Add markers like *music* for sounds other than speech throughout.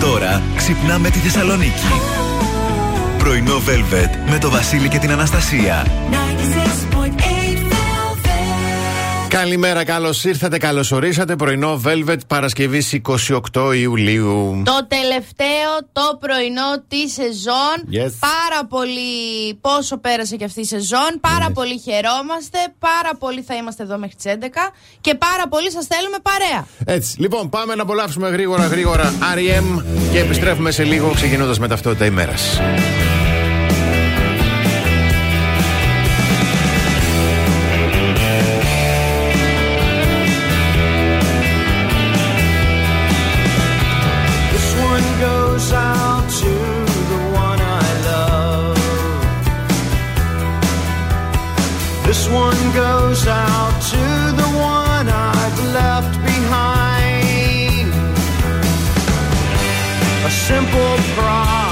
Τώρα ξυπνάμε τη Θεσσαλονίκη. Πρωινό Velvet με το Βασίλη και την Αναστασία. Καλημέρα, καλώς ήρθατε, καλώς ορίσατε. Πρωινό Velvet Παρασκευή 28 Ιουλίου. Το τελευταίο, το πρωινό της σεζόν. Yes. Πάρα πολύ πόσο πέρασε και αυτή η σεζόν. Πάρα πολύ χαιρόμαστε. Πάρα πολύ θα είμαστε εδώ μέχρι τις 11. Και πάρα πολύ σας θέλουμε παρέα. Έτσι. Λοιπόν, πάμε να απολαύσουμε γρήγορα, γρήγορα REM και επιστρέφουμε σε λίγο ξεκινώντας με ταυτότητα ημέρας. Goes out to the one I've left behind. A simple prop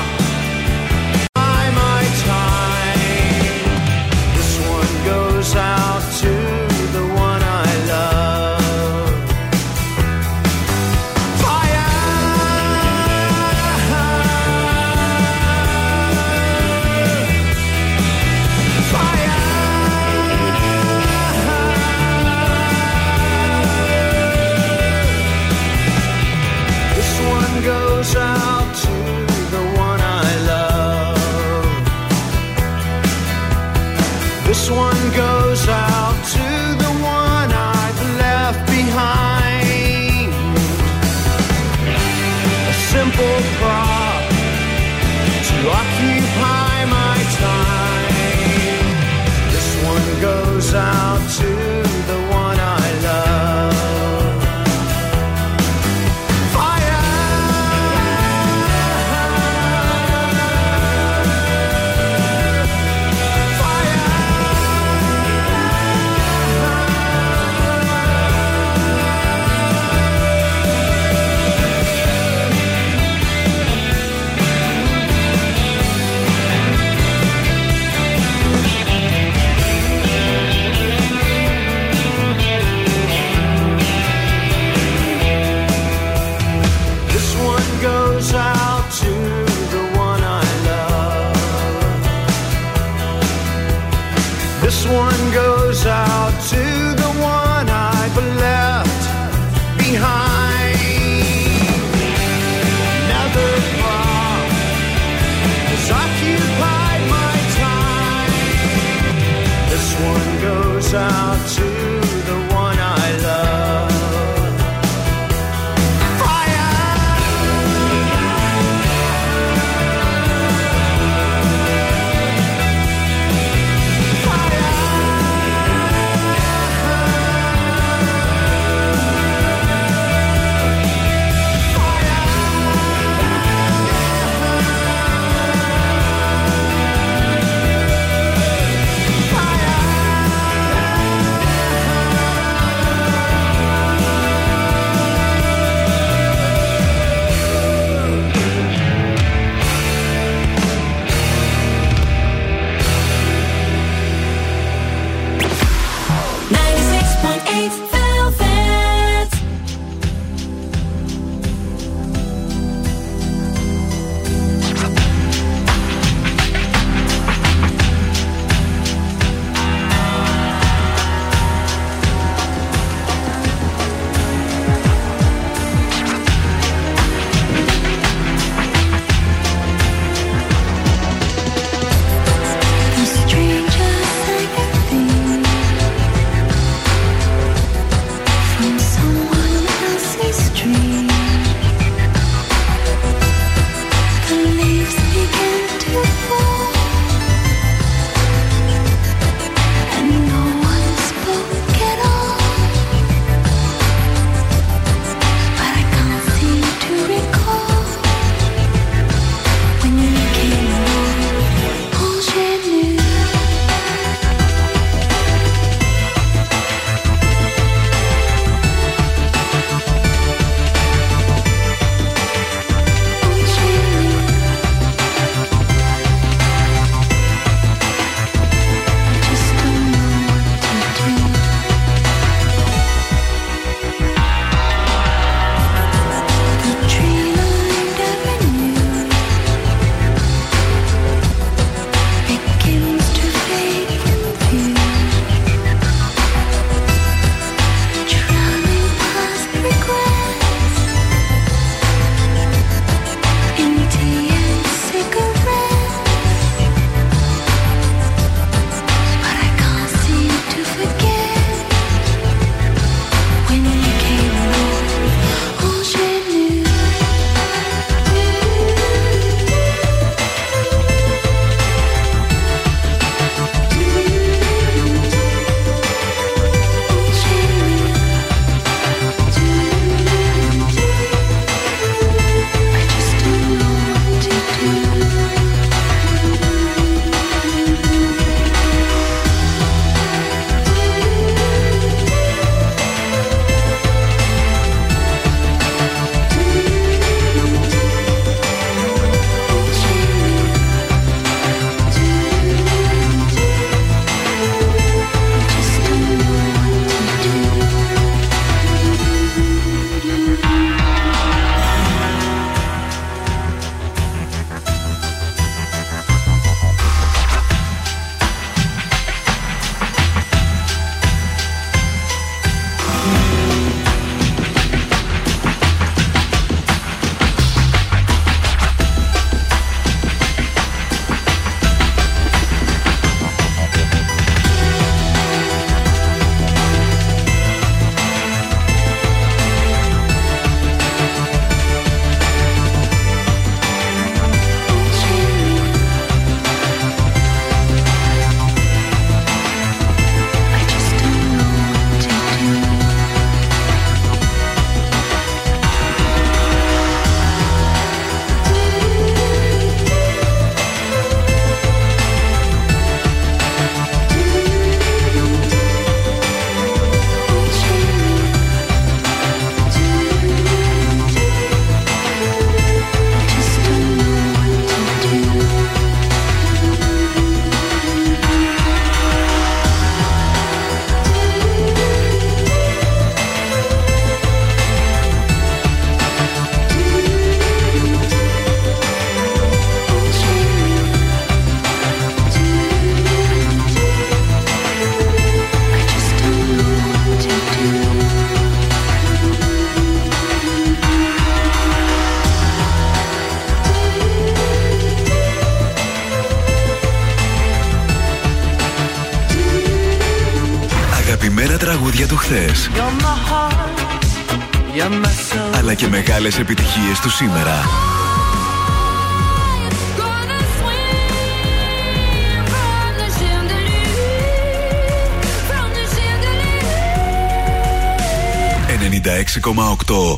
6,8.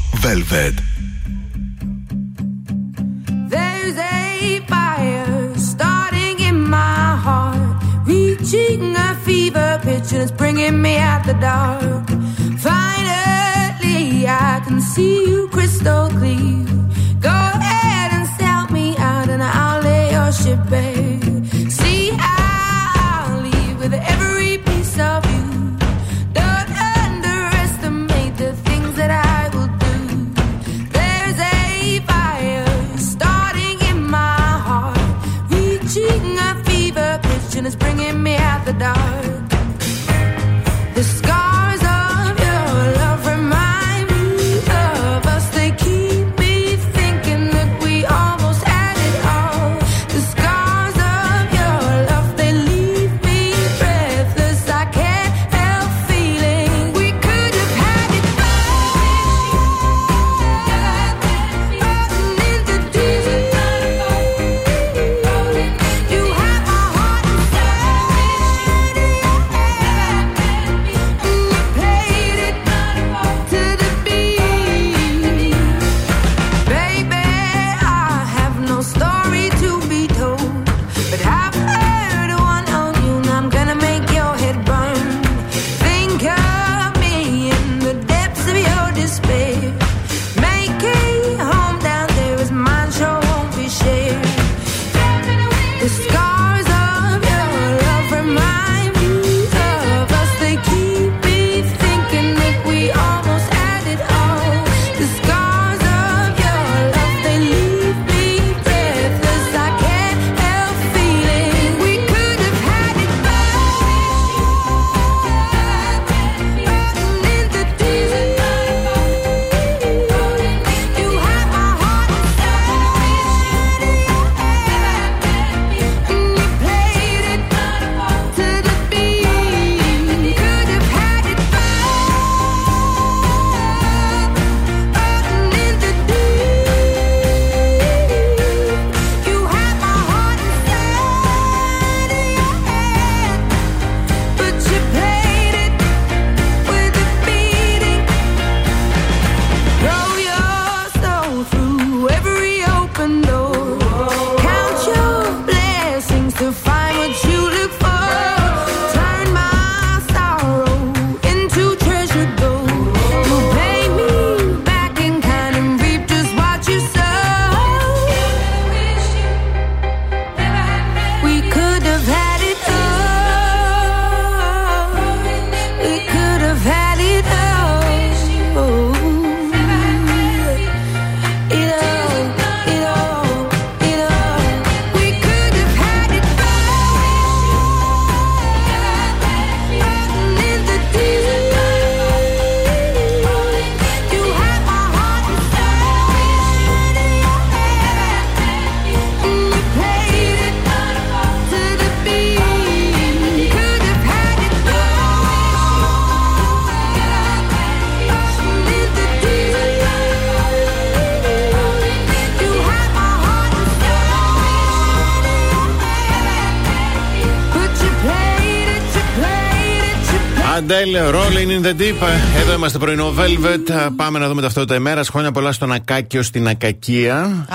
Εδώ είμαστε πρωινό Velvet. Πάμε να δούμε ταυτότητα ημέρας. Χρόνια πολλά στον Ακάκιο στην Ακακία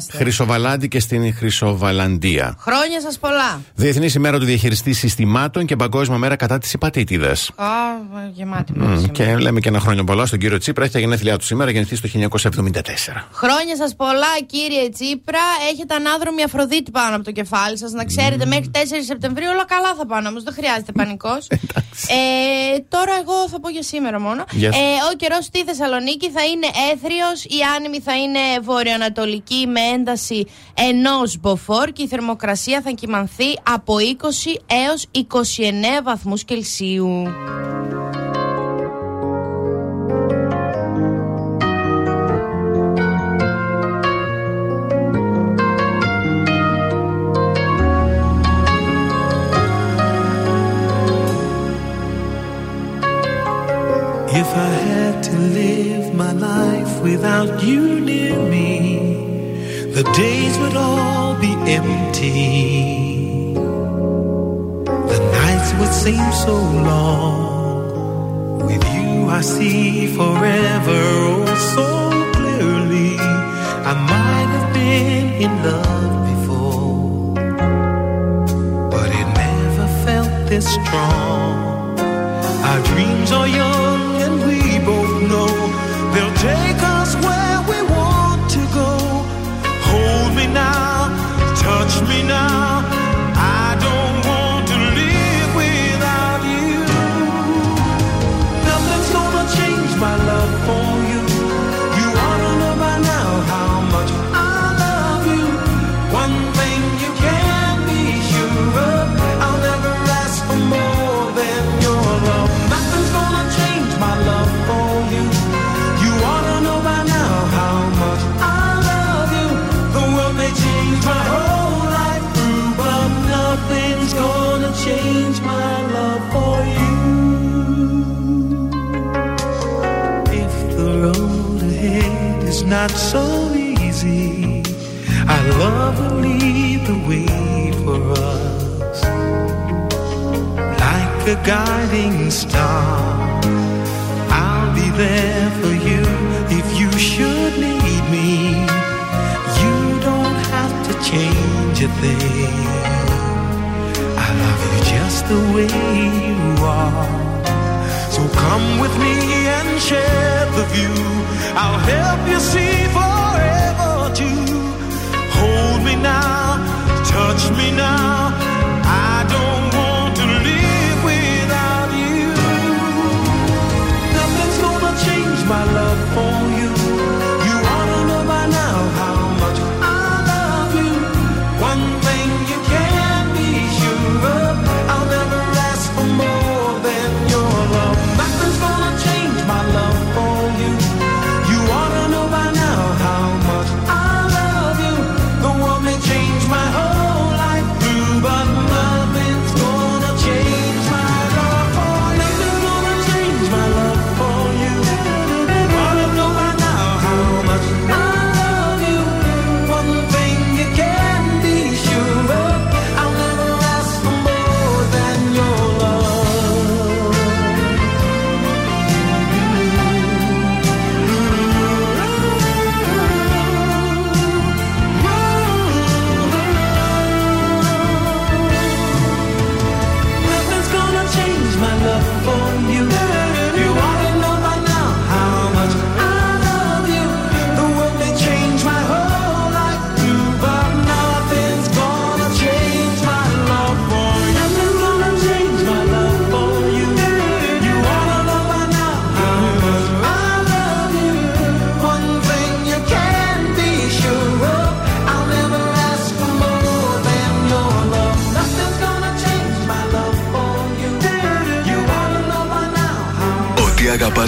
στον Χρυσοβαλάντη και στην Χρυσοβαλαντία. Χρόνια σας πολλά. Διεθνής ημέρα του διαχειριστή συστημάτων και Παγκόσμια μέρα κατά της υπατήτηδα. Α, oh, γεμάτη mm, Και λέμε και ένα χρόνο πολλά στον κύριο Τσίπρα. Έχει τα γενέθλιά του σήμερα, γεννηθεί το 1974. Χρόνια σας πολλά, κύριε Τσίπρα. Έχετε ανάδρομη Αφροδίτη πάνω από το κεφάλι σας. Να ξέρετε, mm. μέχρι 4 Σεπτεμβρίου όλα καλά θα πάνε όμως. Δεν χρειάζεται πανικός. *laughs* ε, τώρα εγώ θα πω για σήμερα μόνο. Yes. Ε, ο καιρός στη Θεσσαλονίκη θα είναι έθριος, η άνεμη θα είναι βόρειο ανατολική με ένταση ενός μποφόρ και η θερμοκρασία θα κυμανθεί από 20 έως 29 βαθμούς Κελσίου. If I had to live my life without you near me the days would all be empty. The nights would seem so long. With you, I see forever oh so clearly. I might have been in love before, but it never felt this strong. Our dreams are yours touch me now. not so easy. I love will lead the way for us, like a guiding star. I'll be there for you if you should need me. You don't have to change a thing. I love you just the way you are so come with me and share the view. I'll help you see forever too. Hold me now, touch me now. I don't want to live without you. Nothing's gonna change my love.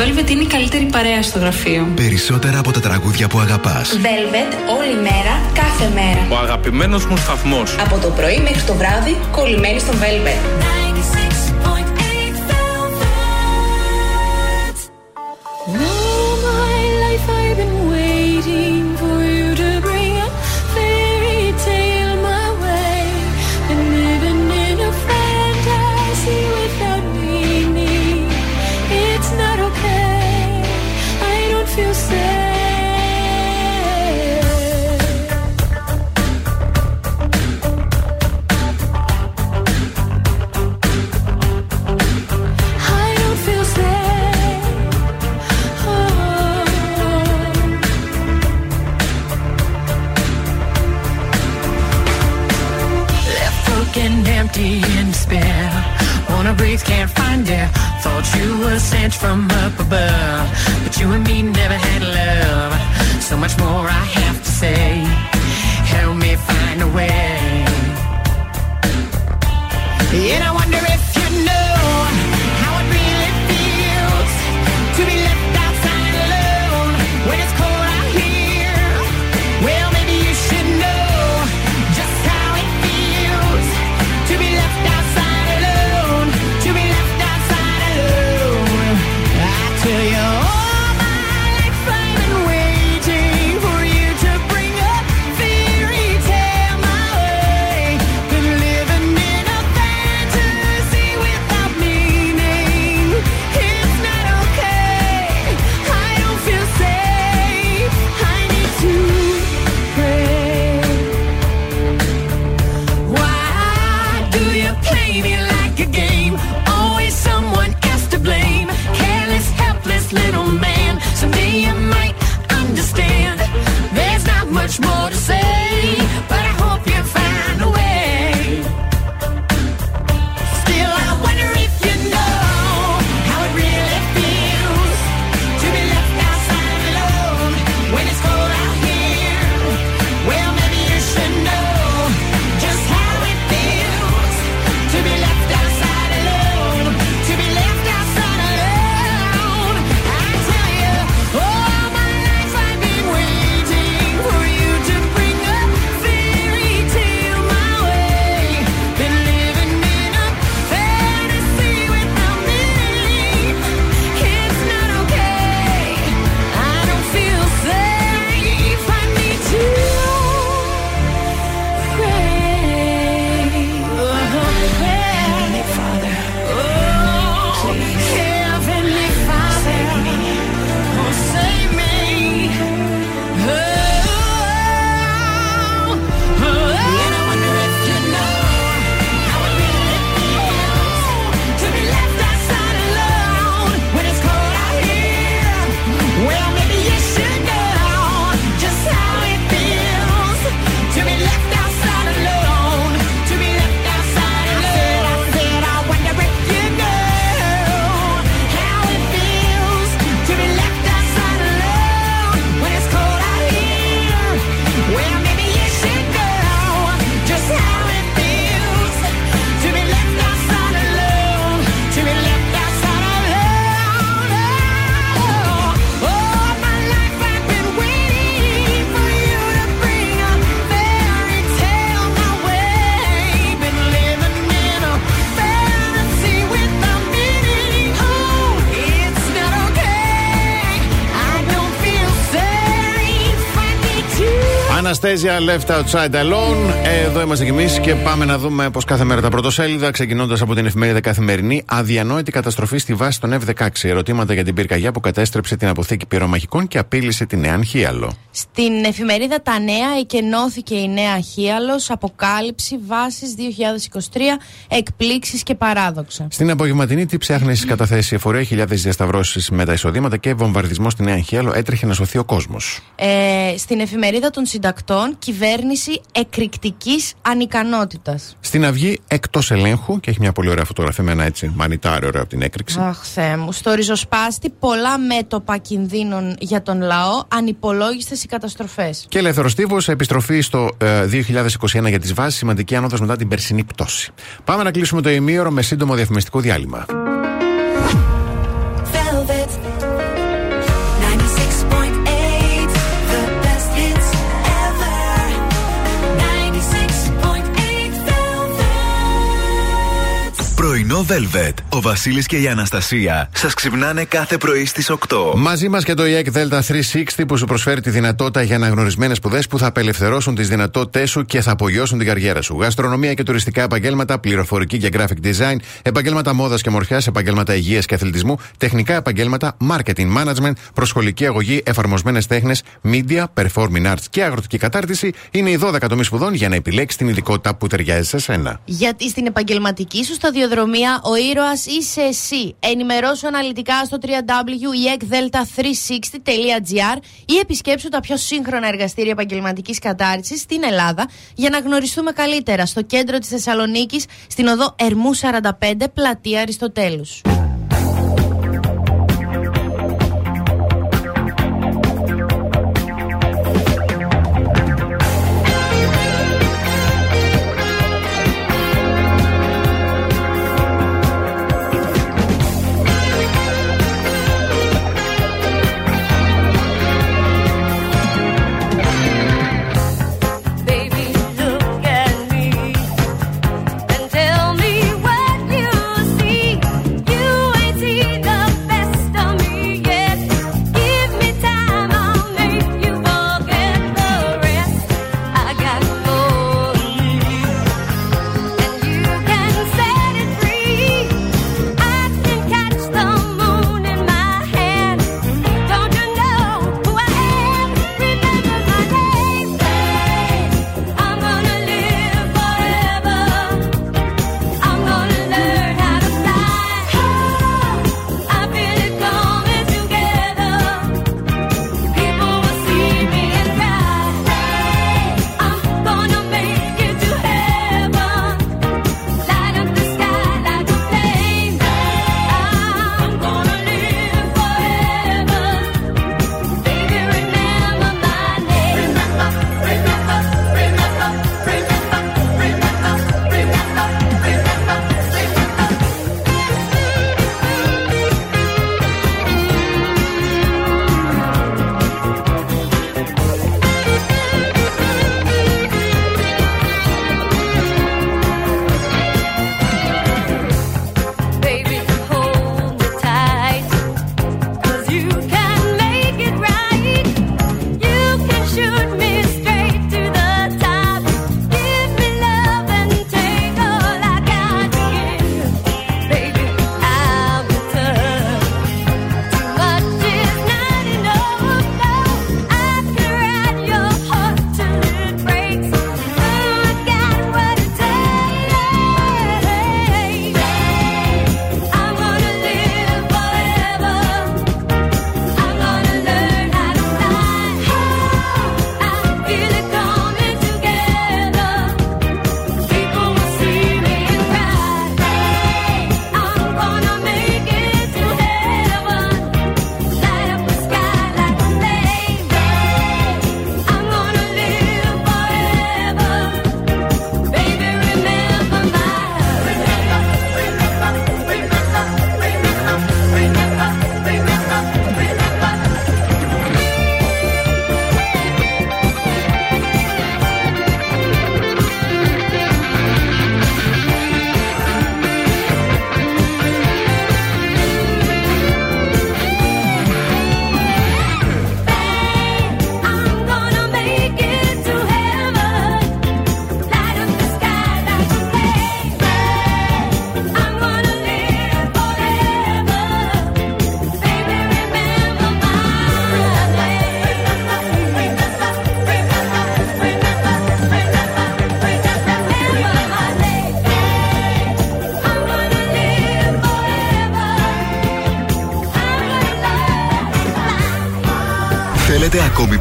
Velvet είναι η καλύτερη παρέα στο γραφείο. Περισσότερα από τα τραγούδια που αγαπάς. Velvet, όλη μέρα, κάθε μέρα. Ο αγαπημένος μου σταθμός. Από το πρωί μέχρι το βράδυ, κολλημένη στο Velvet. Αναστέζια Left Outside Alone. Εδώ είμαστε κι εμείς και πάμε να δούμε πώς κάθε μέρα τα πρωτοσέλιδα, ξεκινώντας από την εφημερίδα Καθημερινή. Αδιανόητη καταστροφή στη βάση των F-16. Ερωτήματα για την πυρκαγιά που κατέστρεψε την αποθήκη πυρομαχικών και απείλησε τη Νέα Χίαλο. Στην εφημερίδα Τα Νέα εκενώθηκε η Νέα Χίαλος, αποκάλυψη βάσης 2023, εκπλήξεις και παράδοξα. Στην απογευματινή τι ψάχνει στι καταθέσει εφορία, χιλιάδες διασταυρώσεις με τα εισοδήματα και βομβαρδισμό στη Νέα Χίαλο έτρεχε να σωθεί ο κόσμος. Ε, στην εφημερίδα των συντακτών, κυβέρνηση εκρηκτικής ανικανότητας. Στην Αυγή εκτός ελέγχου και έχει μια πολύ ωραία φωτογραφία με ένα έτσι μανιτάριο ωραίο από την έκρηξη. Αχ, Θεέ μου. Στο ριζοσπάστη, πολλά μέτωπα κινδύνων για τον λαό, ανυπολόγιστες οι καταστροφές. Και ελεύθερος τύπο, επιστροφή στο ε, 2021 για τις βάσεις, σημαντική άνοδος μετά την περσινή πτώση. Πάμε να κλείσουμε το ημίωρο με σύντομο διαφημιστικό διάλειμμα. Πρωινό Velvet. Ο Βασίλης και η Αναστασία σας ξυπνάνε κάθε πρωί στις 8. Μαζί μας και το EEC Delta 360 που σου προσφέρει τη δυνατότητα για αναγνωρισμένες σπουδές που θα απελευθερώσουν τις δυνατότητές σου και θα απογειώσουν την καριέρα σου. Γαστρονομία και τουριστικά επαγγέλματα, πληροφορική και graphic design, επαγγέλματα μόδας και μορφιάς, επαγγέλματα υγείας και αθλητισμού, τεχνικά επαγγέλματα, marketing management, προσχολική αγωγή, εφαρμοσμένες τέχνες, media, performing arts και αγροτική κατάρτιση είναι οι 12 τομείς σπουδών για να επιλέξεις την ειδικότητα που ταιριάζει σε σένα. Γιατί στην επαγγελματική σου σταδιοδρομία ο ήρωας είσαι εσύ. Ενημερώσου αναλυτικά στο www.ekdelta360.gr ή επισκέψου τα πιο σύγχρονα εργαστήρια επαγγελματικής κατάρτισης στην Ελλάδα για να γνωριστούμε καλύτερα στο κέντρο της Θεσσαλονίκης, στην οδό Ερμού 45, πλατεία Αριστοτέλους.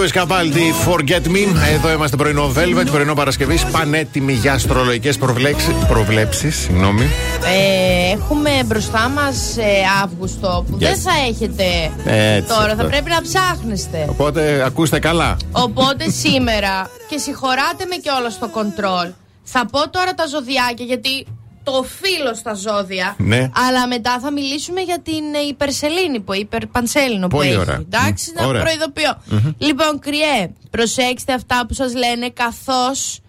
Oh, Lewis Capaldi, Forget Me. Εδώ είμαστε πρωινό Velvet, πρωινό Παρασκευής. Πανέτοιμοι για αστρολογικές προβλέψεις. Συγγνώμη. Ε, έχουμε μπροστά μας Αύγουστο που Yes. δεν θα έχετε Έτσι, τώρα. αυτό. Θα πρέπει να ψάχνεστε. Οπότε ακούστε καλά. Οπότε σήμερα, και συγχωράτε με κιόλας στο κοντρόλ, θα πω τώρα τα ζωδιάκια γιατί το οφείλω στα ζώδια. Ναι. Αλλά μετά θα μιλήσουμε για την ε, υπερσελήνη που υπερπανσέλινο που Πολύ έχει. ωραία. Εντάξει, Μμ, να ωραία. προειδοποιώ. Λοιπόν, κρυέ, προσέξτε αυτά που σας λένε καθώς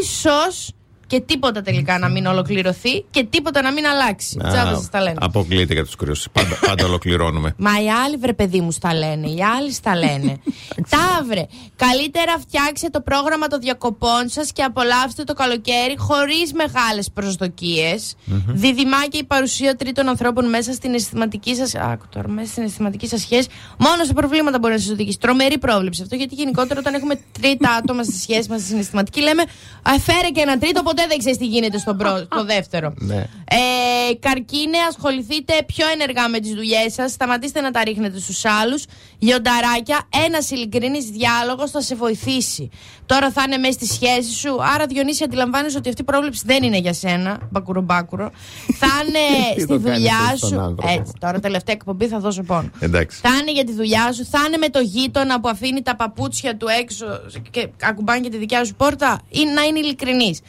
ίσως και τίποτα τελικά να μην ολοκληρωθεί και τίποτα να μην αλλάξει. Τσάπα σας τα λένε. Αποκλείεται για τους κρυού. Πάντα, πάντα *laughs* ολοκληρώνουμε. Μα οι άλλοι βρε παιδί μου στα λένε, οι άλλοι στα λένε. *laughs* Ταύρε, καλύτερα φτιάξτε το πρόγραμμα των διακοπών σας και απολαύστε το καλοκαίρι χωρίς μεγάλες προσδοκίες. Διδυμάκια η παρουσία τρίτων ανθρώπων μέσα στην αισθηματική σας, άκου τώρα, μέσα στην αισθηματική σας σχέση, μόνο σε προβλήματα μπορεί να σας οδηγήσει. Τρομερή πρόβλεψη αυτό, γιατί γενικότερα όταν έχουμε τρίτα άτομα στη σχέση μας, στη συναισθηματική, λέμε «Α, φέρε και ένα τρίτο, ποτέ δεν ξέρεις τι γίνεται στον πρό- *laughs* στο δεύτερο. Ναι. Ε, καρκίνε, ασχοληθείτε πιο ενεργά με τις δουλειές σας. Σταματήστε να τα ρίχνετε στους άλλους. Λιονταράκια, ένας ειλικρινής διάλογος θα σε βοηθήσει. Τώρα θα είναι μέσα στη σχέση σου. Άρα, Διονύση, αντιλαμβάνεσαι ότι αυτή η πρόβλεψη δεν είναι για σένα. Μπακουρο μπάκουρο. θα είναι *laughs* Τι στη το κάνεις δουλειά έτσι στον σου. άνθρωπο; Έτσι, τώρα τελευταία εκπομπή θα δώσω πόνο. Εντάξει. Θα είναι για τη δουλειά σου, θα είναι με το γείτονα που αφήνει τα παπούτσια του έξω και ακουμπάνε και τη δικιά σου πόρτα, ή να είναι ειλικρινής.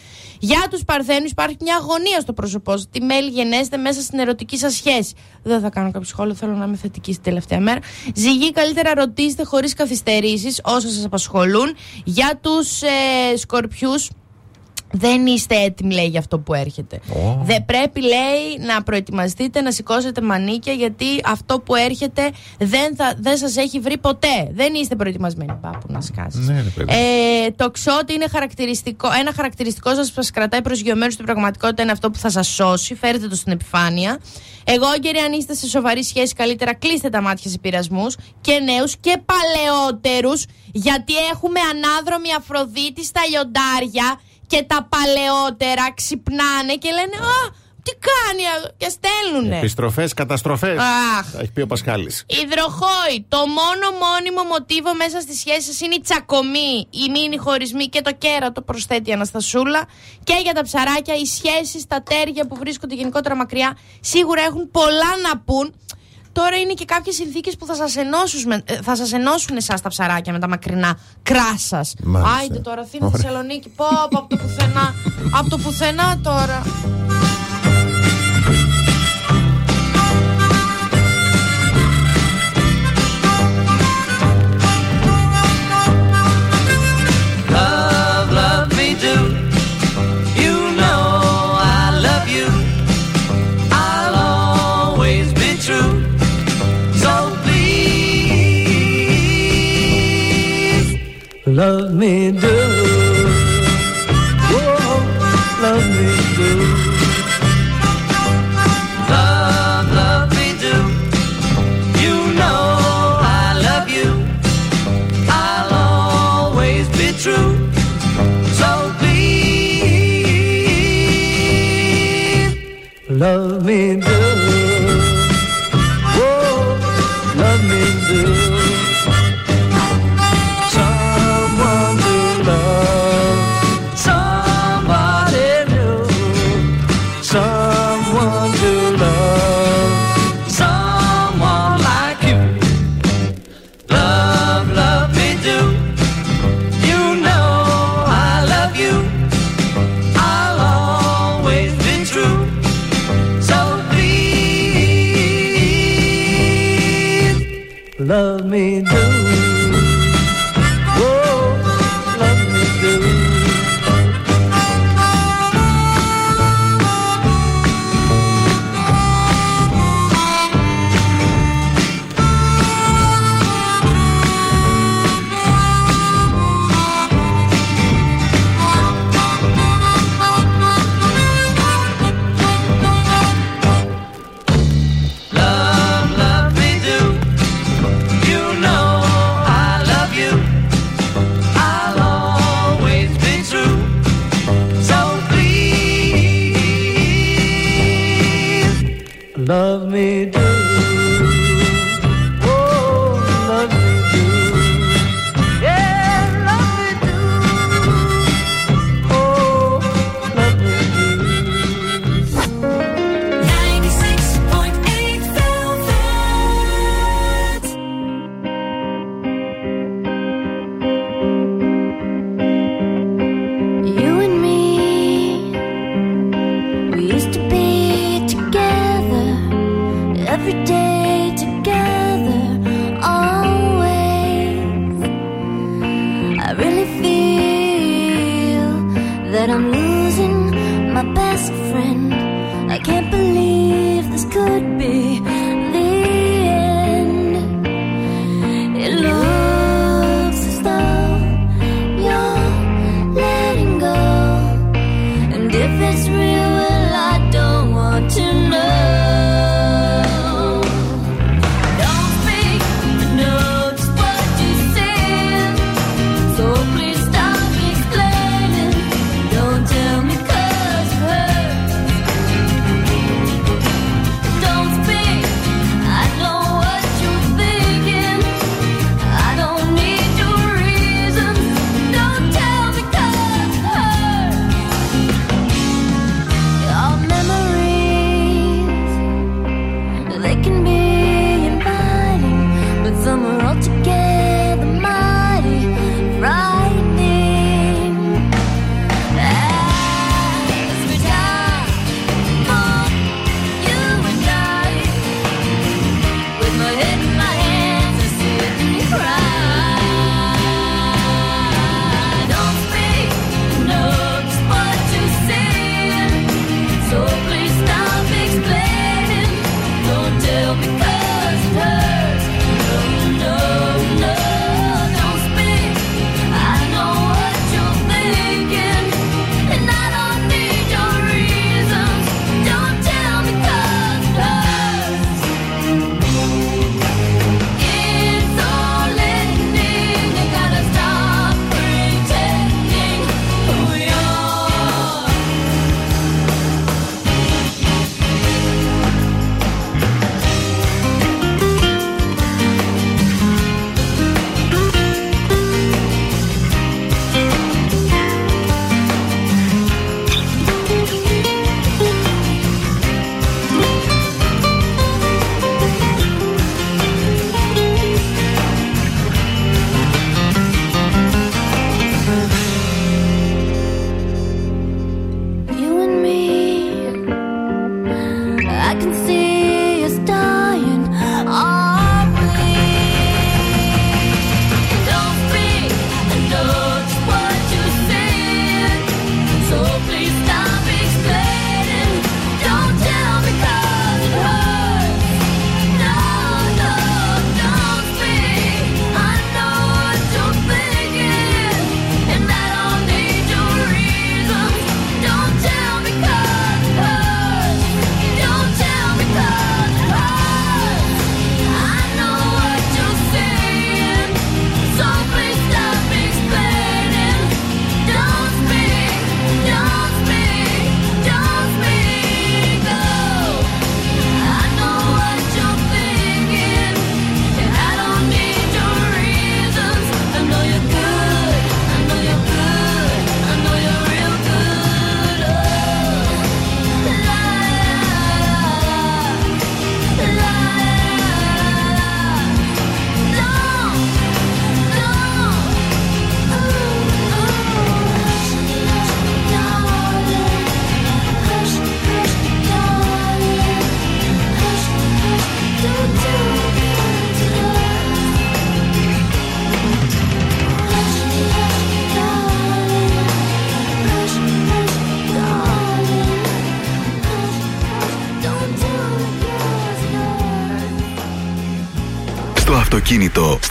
Για τους Παρθένους υπάρχει μια αγωνία στο πρόσωπό σας. Τι μέλη γενέστε μέσα στην ερωτική σας σχέση. Δεν θα κάνω κάποιο σχόλιο, θέλω να είμαι θετική στην τελευταία μέρα. Ζυγή, καλύτερα ρωτήστε χωρίς καθυστερήσεις όσα σας απασχολούν. Για τους ε, Σκορπιούς, δεν είστε έτοιμοι, λέει, για αυτό που έρχεται. Δεν πρέπει, λέει, να προετοιμαστείτε, να σηκώσετε μανίκια, γιατί αυτό που έρχεται δεν, θα, δεν σας έχει βρει ποτέ. Δεν είστε προετοιμασμένοι, πάπου να σκάσεις. Ναι, ρε παιδί. Ε, το ξότι είναι χαρακτηριστικό, ένα χαρακτηριστικό σας που σας κρατάει προσγειωμένους στην πραγματικότητα είναι αυτό που θα σας σώσει. Φέρετε το στην επιφάνεια. Εγώ, κύριε, αν είστε σε σοβαρή σχέση, καλύτερα κλείστε τα μάτια σε πειρασμούς και νέους και παλαιότερους, γιατί έχουμε ανάδρομη Αφροδίτη στα λιοντάρια και τα παλαιότερα ξυπνάνε και λένε Α, τι κάνει α», και στέλνουνε. Επιστροφές, καταστροφές. Αχ. Τα έχει πει ο Πασχάλης. Υδροχόη, το μόνο μόνιμο μοτίβο μέσα στη σχέση σας είναι η τσακωμή, οι μήνυ χωρισμοί και το κέρατο προσθέτει η Αναστασούλα. Και για τα ψαράκια, οι σχέσεις, τα τέρια που βρίσκονται γενικότερα μακριά σίγουρα έχουν πολλά να πούν. Τώρα είναι και κάποιες συνθήκες που θα σας ενώσουν, με- ε, θα σας ενώσουν εσάς τα ψαράκια με τα μακρινά κράσας. Μάλιστα. Άιντε τώρα, Αθήνα, Θεσσαλονίκη. Πω, πω, από το πουθενά. από το πουθενά τώρα. Love me do. Oh, love me do. Love, love me do. You know I love you. I'll always be true. So please, love me.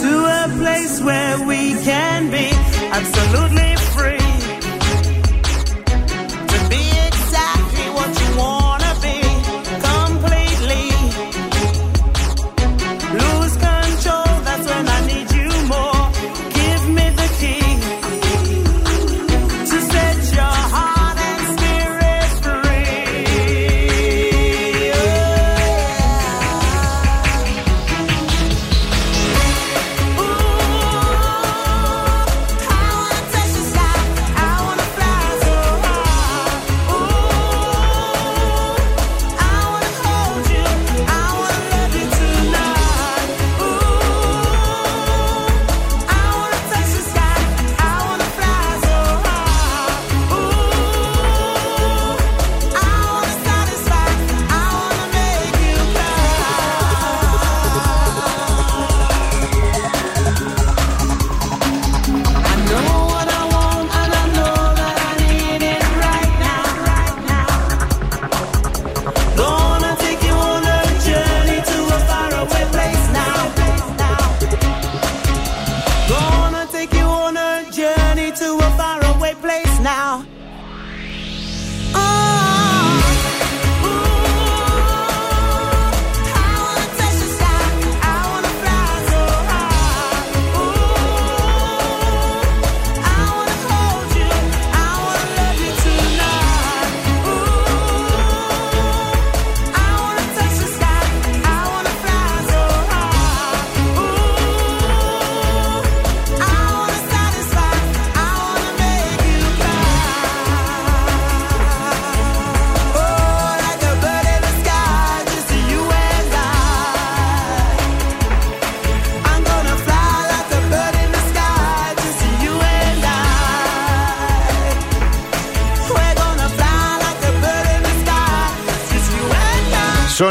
To a place where we can be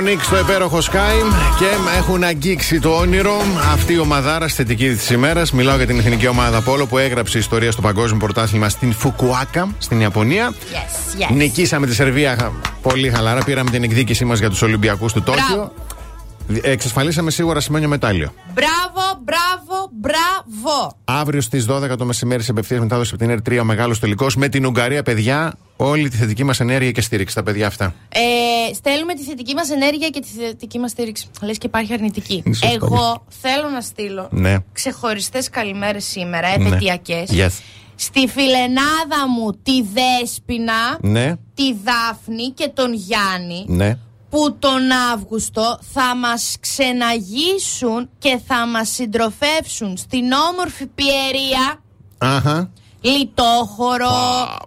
and I. Sonic στο υπέροχο Sky και έχουν αγγίξει το όνειρο. Αυτή η ομαδάρα στη θετική της ημέρας. Μιλάω για την εθνική ομάδα Πόλο που έγραψε ιστορία στο παγκόσμιο πρωτάθλημα στην Φουκουάκα, στην Ιαπωνία. Yes, yes. Νικήσαμε τη Σερβία χα- πολύ χαλαρά. Πήραμε την εκδίκησή μας για τους Ολυμπιακούς του Τόκιο. Εξασφαλίσαμε σίγουρα σημαίνιο μετάλλιο. Μπράβο, μπράβο, μπράβο. Αύριο στις 12 το μεσημέρι σε απευθείας μετάδοση από την ΕΡΤ3 ο μεγάλος τελικός με την Ουγγαρία, παιδιά. Όλη τη θετική μας ενέργεια και στήριξη στα παιδιά αυτά. Ε, στέλνουμε τη θετική μας ενέργεια και τη θετική μας στήριξη. Λες και υπάρχει αρνητική. Σωστό. Εγώ θέλω να στείλω Ναι. ξεχωριστές καλημέρες σήμερα, Ναι. επαιτειακέ. Yes. Στη φιλενάδα μου τη Δέσποινα, Ναι, τη Δάφνη και τον Γιάννη. ναι. που τον Αύγουστο θα μας ξεναγήσουν και θα μας συντροφεύσουν στην όμορφη Πιερία, Αχα. Λιτόχωρο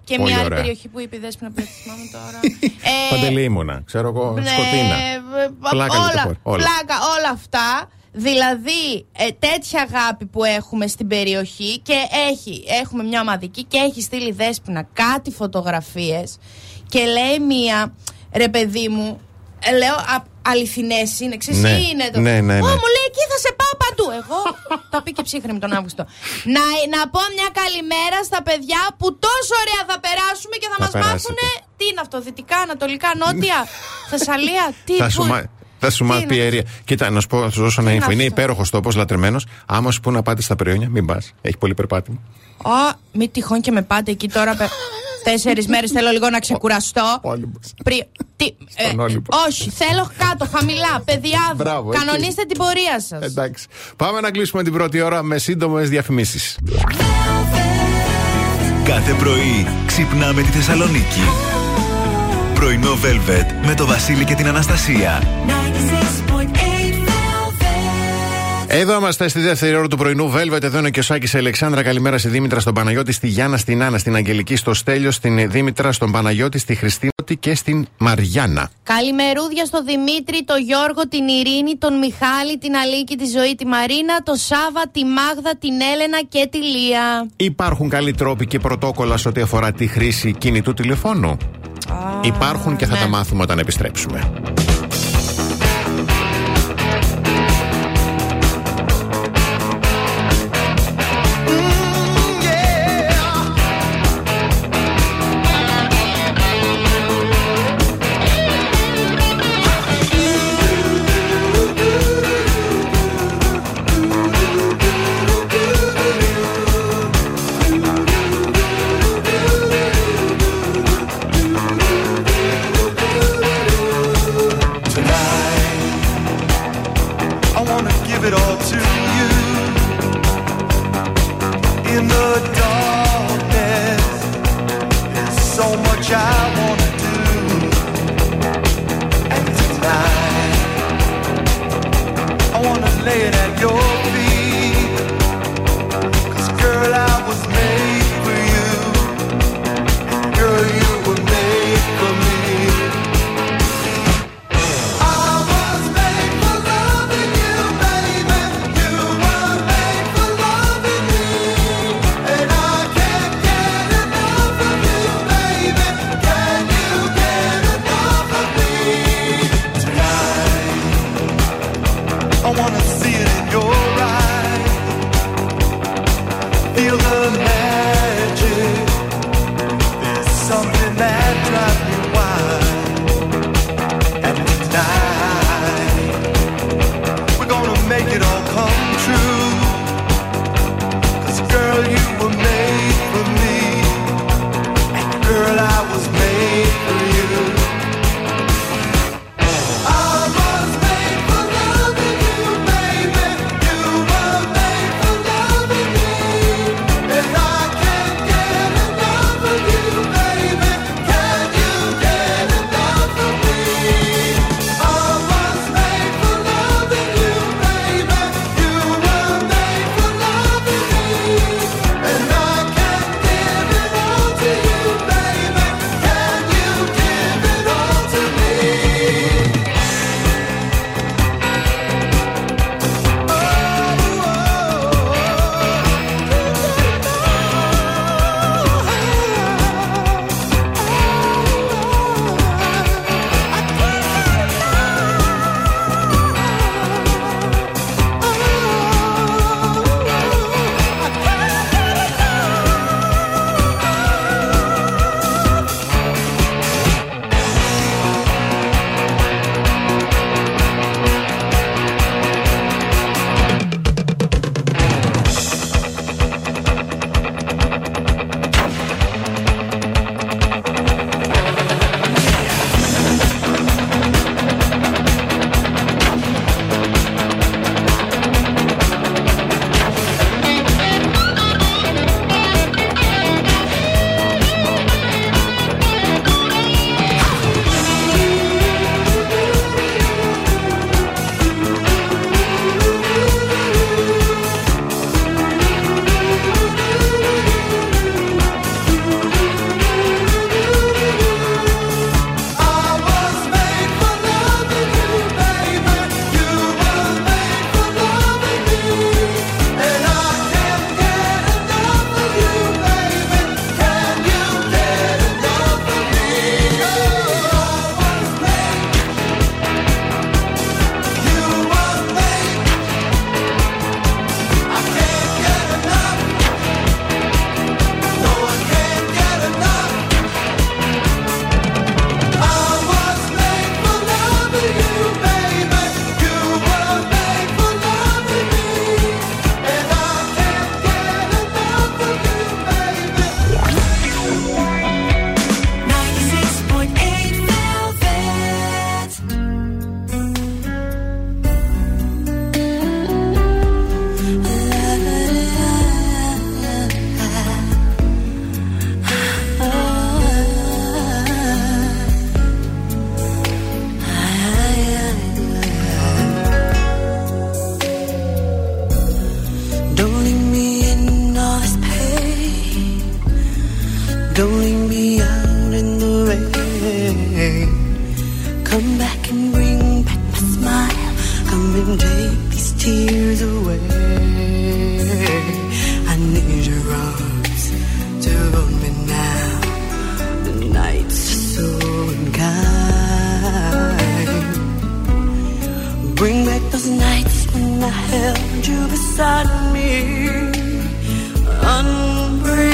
και πολύ μια άλλη ωραία. περιοχή που είπε η Δέσποινα που δεν θυμάμαι τώρα. *laughs* ε, Παντελήμωνα, ξέρω εγώ, ναι, σκοτίνα. ε, Πλάκα όλα, Λιτόχωρο, όλα. πλάκα, όλα αυτά. Δηλαδή, ε, τέτοια αγάπη που έχουμε στην περιοχή και έχει, έχουμε μια ομαδική και έχει στείλει δέσποινα κάτι φωτογραφίες και λέει μία, ρε παιδί μου, ε, λέω α, αληθινές είναι, ξέρεις Ναι. τι είναι το. Ναι, ναι, Ω, ναι. μου λέει εκεί θα σε πάω παντού. Εγώ το πήγε ψύχρεμη τον Αύγουστο. να, να πω μια καλημέρα στα παιδιά που τόσο ωραία θα περάσουμε και θα, Θα μας περάσετε. μάθουν τι είναι αυτό, δυτικά, ανατολικά, νότια, *laughs* Θεσσαλία, τι Θα πού- σου, μα... θα σου μάθει είναι η αιρεία. Κοίτα, να σου πω, να σου δώσω ένα είναι info. Είναι αυτό; υπέροχος τόπος, λατρεμένος. Άμα σου πούνε να πάτε στα περιόνια, μην πας. Έχει πολύ περπάτημα. Α, μη τυχόν και με πάτε εκεί τώρα. Πε- Τέσσερις μέρες θέλω λίγο να ξεκουραστώ. Όλυμπος. Πρι... Τι... Στον ε, Όλυμπο. όχι, θέλω κάτω, χαμηλά, παιδιά. Μπράβο, εκεί. Κανονίστε την πορεία σας. Εντάξει. Πάμε να κλείσουμε την πρώτη ώρα με σύντομες διαφημίσεις. Κάθε πρωί ξυπνάμε τη Θεσσαλονίκη. Πρωινό Velvet με το Βασίλη και την Αναστασία. 96.8 Εδώ είμαστε στη δεύτερη ώρα του πρωινού. Velvet, εδώ είναι και ο Σάκης Αλεξάνδρα. Καλημέρα στη Δήμητρα, στον Παναγιώτη, στη Γιάννα, στην Άννα, στην Αγγελική, στο Στέλιο, στην Δήμητρα, στον Παναγιώτη, στη Χριστίνωτη και στην Μαριάννα. Καλημερούδια στο Δημήτρη, το Γιώργο, την Ειρήνη, τον Μιχάλη, την Αλίκη, τη Ζωή, τη Μαρίνα, το Σάβα, τη Μάγδα, την Έλενα και τη Λία. Υπάρχουν καλοί τρόποι και πρωτόκολλα σε ό,τι αφορά τη χρήση κινητού τηλεφώνου. Υπάρχουν και θα ναι. τα μάθουμε όταν επιστρέψουμε. Bring back those nights when I held you beside me. Unbreakable.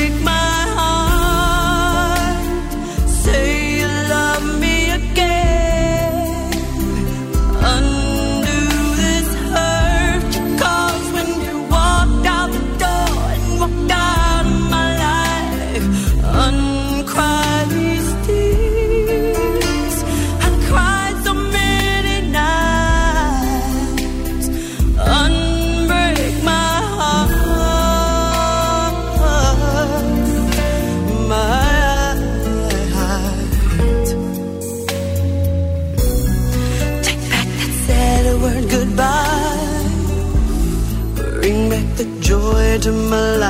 into my life.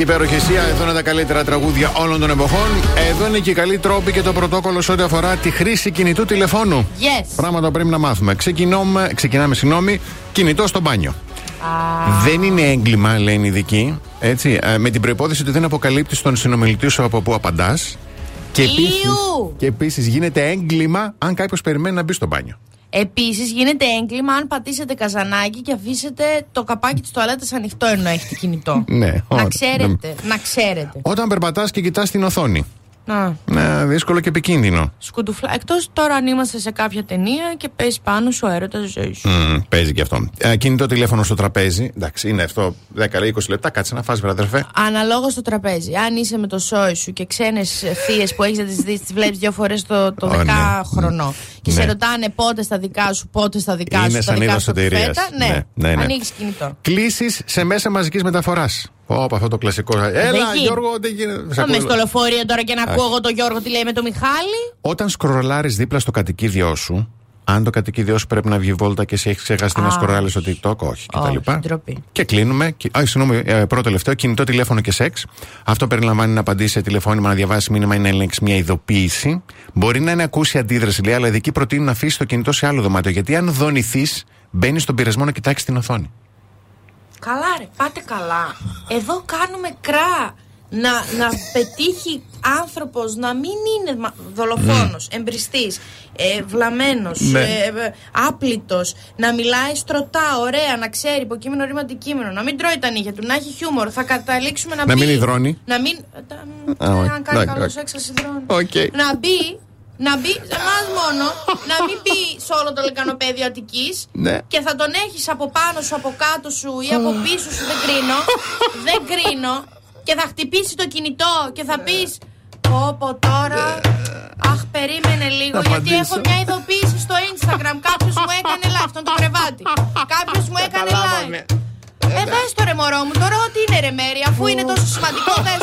Ασταμάτητη και υπέροχη Σία. Εδώ είναι τα καλύτερα τραγούδια όλων των εποχών. Εδώ είναι και οι καλοί τρόποι και το πρωτόκολλο σε ό,τι αφορά τη χρήση κινητού τηλεφώνου. Yes. Πράγματα που πρέπει να μάθουμε. Ξεκινούμε, ξεκινάμε, συγγνώμη, κινητό στο μπάνιο. Δεν είναι έγκλημα, λένε οι ειδικοί. Έτσι, ε, με την προπόθεση ότι δεν αποκαλύπτει τον συνομιλητή σου από πού απαντάς. Και επίσης, Ιου. και επίσης γίνεται έγκλημα αν κάποιος περιμένει να μπει στο μπάνιο. Επίσης, γίνεται έγκλημα αν πατήσετε καζανάκι και αφήσετε το καπάκι της τουαλέτας ανοιχτό ενώ έχετε κινητό. Ναι, να ωραία. ξέρετε, να ξέρετε. Όταν περπατάς και κοιτάς την οθόνη. Να. Ναι, δύσκολο και επικίνδυνο. Σκουντουφλά. Εκτός τώρα αν είμαστε σε κάποια ταινία και πέσει πάνω σου έρωτας ζωής σου. Μμμ, παίζει και αυτό. Ε, κινητό τηλέφωνο στο τραπέζι. Εντάξει, είναι αυτό 10-20 λεπτά. Κάτσε να φας, βρε αδερφέ. Αναλόγως στο τραπέζι. Αν είσαι με το σόι σου και ξένες θείες που έχεις να τις δεις, τις βλέπεις δύο φορές το, το Ω, ναι. δεκάχρονο και σε Ναι. ρωτάνε πότε στα δικά σου, πότε στα δικά Είναι σου, στα σαν δικά είδος σου τα σωτηρίας. κουφέτα, Ναι, Ναι, ναι, ναι. ανοίγεις κινητό. Κλήσει σε μέσα μαζικής μεταφοράς. Όπω αυτό το κλασικό. Έλα, γίνει. Γιώργο, δεν γίνεται. Σε Θα με ακούω. στο λεωφορείο τώρα και να Αχ. ακούω εγώ τον Γιώργο τι λέει με το Μιχάλη. Όταν σκρολάρεις δίπλα στο κατοικίδιό σου, αν το κατοικίδιό σου πρέπει να βγει βόλτα και σε έχεις ξεχαστεί να Α, σκρολάρεις στο TikTok, όχι Όχι, κτλ. ντροπή. Και κλείνουμε. Κι- Α, συγγνώμη, ε, πρώτο τελευταίο. Κινητό τηλέφωνο και σεξ. Αυτό περιλαμβάνει να απαντήσει σε τηλεφώνημα, να διαβάσει μήνυμα ή να ελέγξει μια ειδοποίηση. Μπορεί να είναι ακούσει αντίδραση, λέει, αλλά ειδικοί προτείνουν να αφήσει το κινητό σε άλλο δωμάτιο. Γιατί αν δονηθείς, μπαίνεις στον πειρασμό να κοιτάξεις την οθόνη. Καλά ρε, πάτε καλά. Εδώ κάνουμε κρά. Να, να πετύχει άνθρωπος να μην είναι μα- δολοφόνος, εμπριστής, ε, βλαμμένος, Ναι. ε, ε, άπλητος, να μιλάει στρωτά, ωραία, να ξέρει υποκείμενο, ρήμα, αντικείμενο, να μην τρώει τα νύχια του, να έχει χιούμορ. Θα καταλήξουμε να, Να μπει. μην υδρώνει. Να μην. ε, τα- Α, ε, όχι. αν κάνει Εντάξει, καλός οκ. σεξ, θα υδρώνει. Οκ. Να μπει. Να μπει σε εμάς μόνο, να μην μπει σε όλο το λεκανοπέδιο Αττικής Ναι. και θα τον έχεις από πάνω σου, από κάτω σου ή από πίσω σου, δεν κρίνω. δεν κρίνω. Και θα χτυπήσει το κινητό και θα πεις Πω πω τώρα. Αχ, περίμενε λίγο, Θα γιατί απαντήσω. έχω μια ειδοποίηση στο Instagram. Κάποιος μου έκανε live, αυτό είναι το κρεβάτι. Κάποιος μου έκανε live. Ε, δες το ρε μωρό μου, τώρα ό,τι είναι ρε μέρη, αφού είναι τόσο σημαντικό, δες.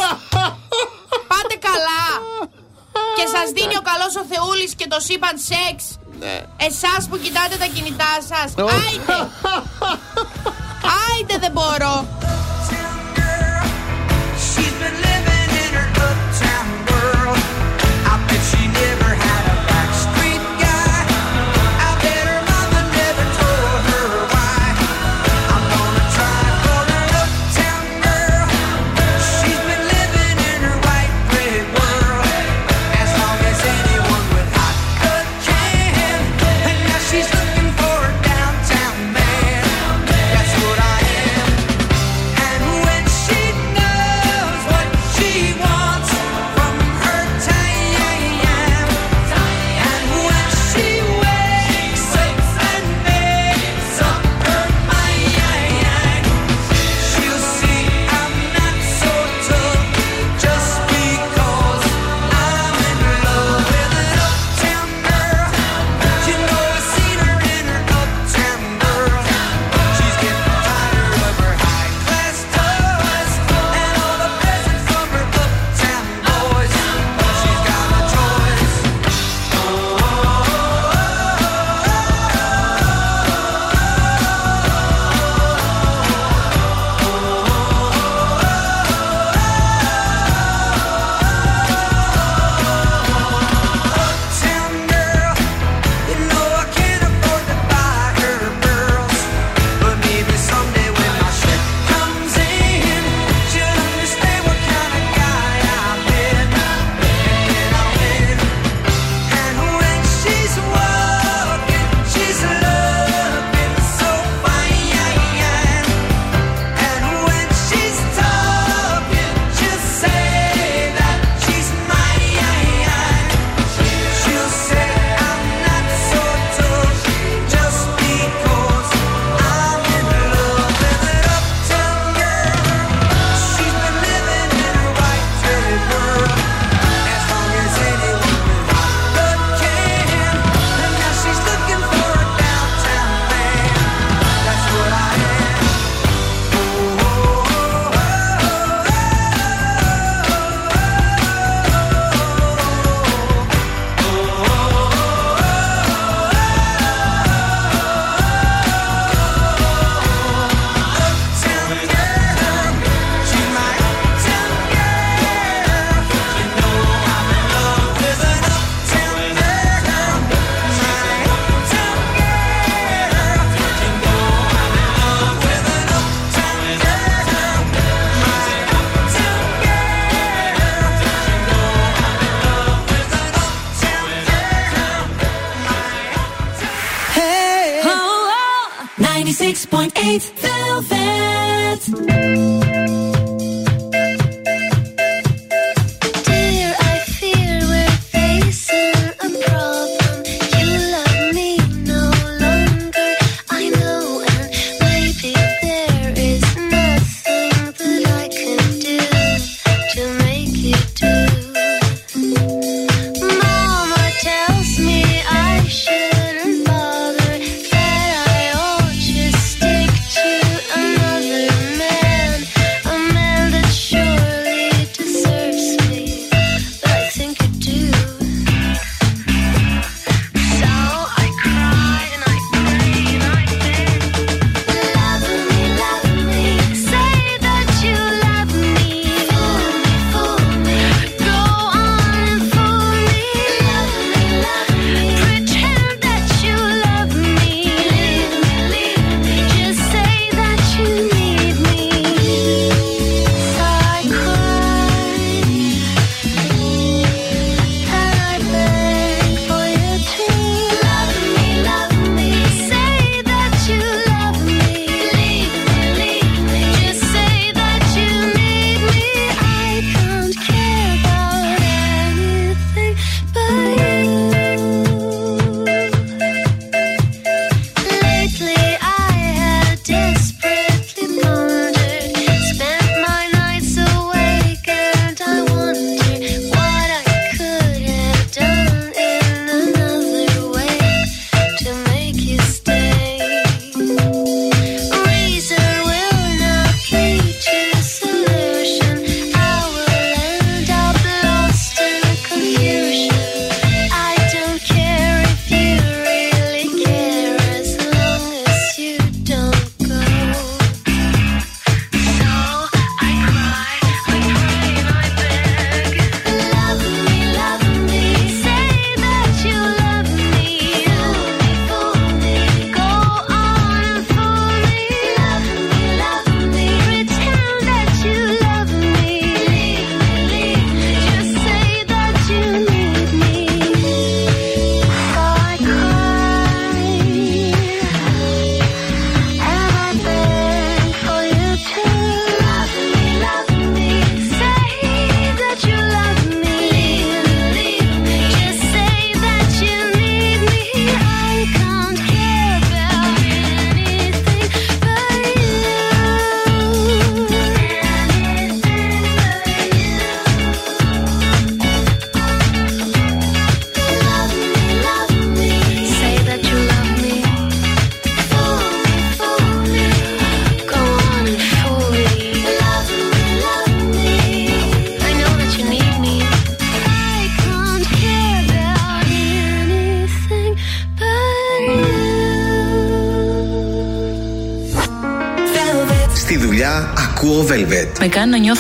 Πάτε καλά. Και σας δίνει ο καλός ο Θεούλης και το σύμπαν σεξ. Εσάς που κοιτάτε τα κινητά σας. Άιτε. *laughs* Άιτε δεν μπορώ.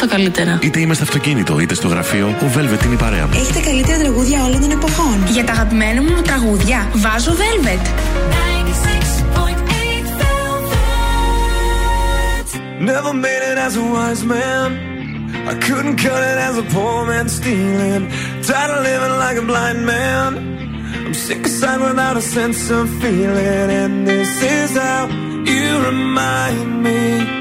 νιώθω. Είτε είμαι στο αυτοκίνητο, είτε στο γραφείο, ο Velvet είναι η παρέα μου. Έχετε καλύτερα τραγούδια όλων των εποχών. Για τα αγαπημένα μου τραγούδια, βάζω Velvet. Never made like a blind man. And this is how you remind me.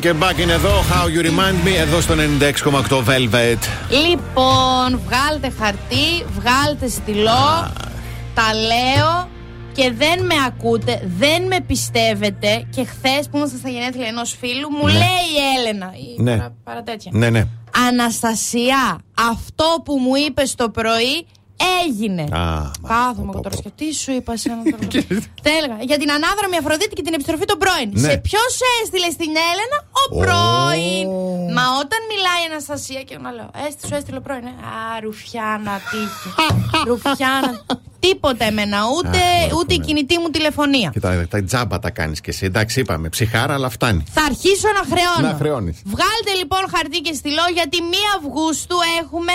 Και η Nickelback είναι εδώ. How you remind me, εδώ στο 96,8 Velvet. Λοιπόν, βγάλτε χαρτί, βγάλτε στυλό. Τα λέω και δεν με ακούτε, δεν με πιστεύετε. Και χθες που ήμασταν στα γενέθλια ενός φίλου, μου Ναι. λέει η Έλενα. Η Ναι. παρα- παρατέτια. Ναι, ναι. Αναστασία, αυτό που μου είπες το πρωί έγινε. Α, Κάθομαι εγώ *laughs* τώρα και τι σου είπα εσένα τώρα. Τα έλεγα. Για την ανάδρομη Αφροδίτη και την επιστροφή των πρώην. Ναι. Σε ποιος έστειλε στην Έλενα, ο πρώην. Μα όταν μιλάει η Αναστασία και να λέω, Έστη, σου έστειλε ο πρώην. ε. Α, ρουφιάνα τύχη. *laughs* ρουφιάνα. Τίποτα εμένα, ούτε, ούτε η κινητή μου τηλεφωνία. Και τα, τα τζάμπα τα κάνεις και εσύ. Εντάξει, είπαμε. Ψυχάρα, αλλά φτάνει. Θα αρχίσω να χρεώνω. Να χρεώνεις. Βγάλτε λοιπόν χαρτί και στυλό γιατί 1 Αυγούστου έχουμε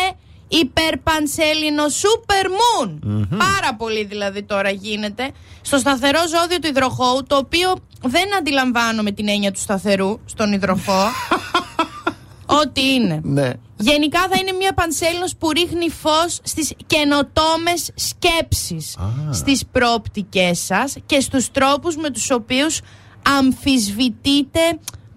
υπερπανσέλινο Super Moon. Πάρα πολύ δηλαδή τώρα γίνεται. Στο σταθερό ζώδιο του υδροχώου, το οποίο δεν αντιλαμβάνομαι την έννοια του σταθερού στον υδροχό. *laughs* Ό,τι είναι. Ναι. Γενικά θα είναι μια πανσέλινος που ρίχνει φως στις καινοτόμες σκέψεις, στις προοπτικές σας και στους τρόπους με τους οποίους αμφισβητείτε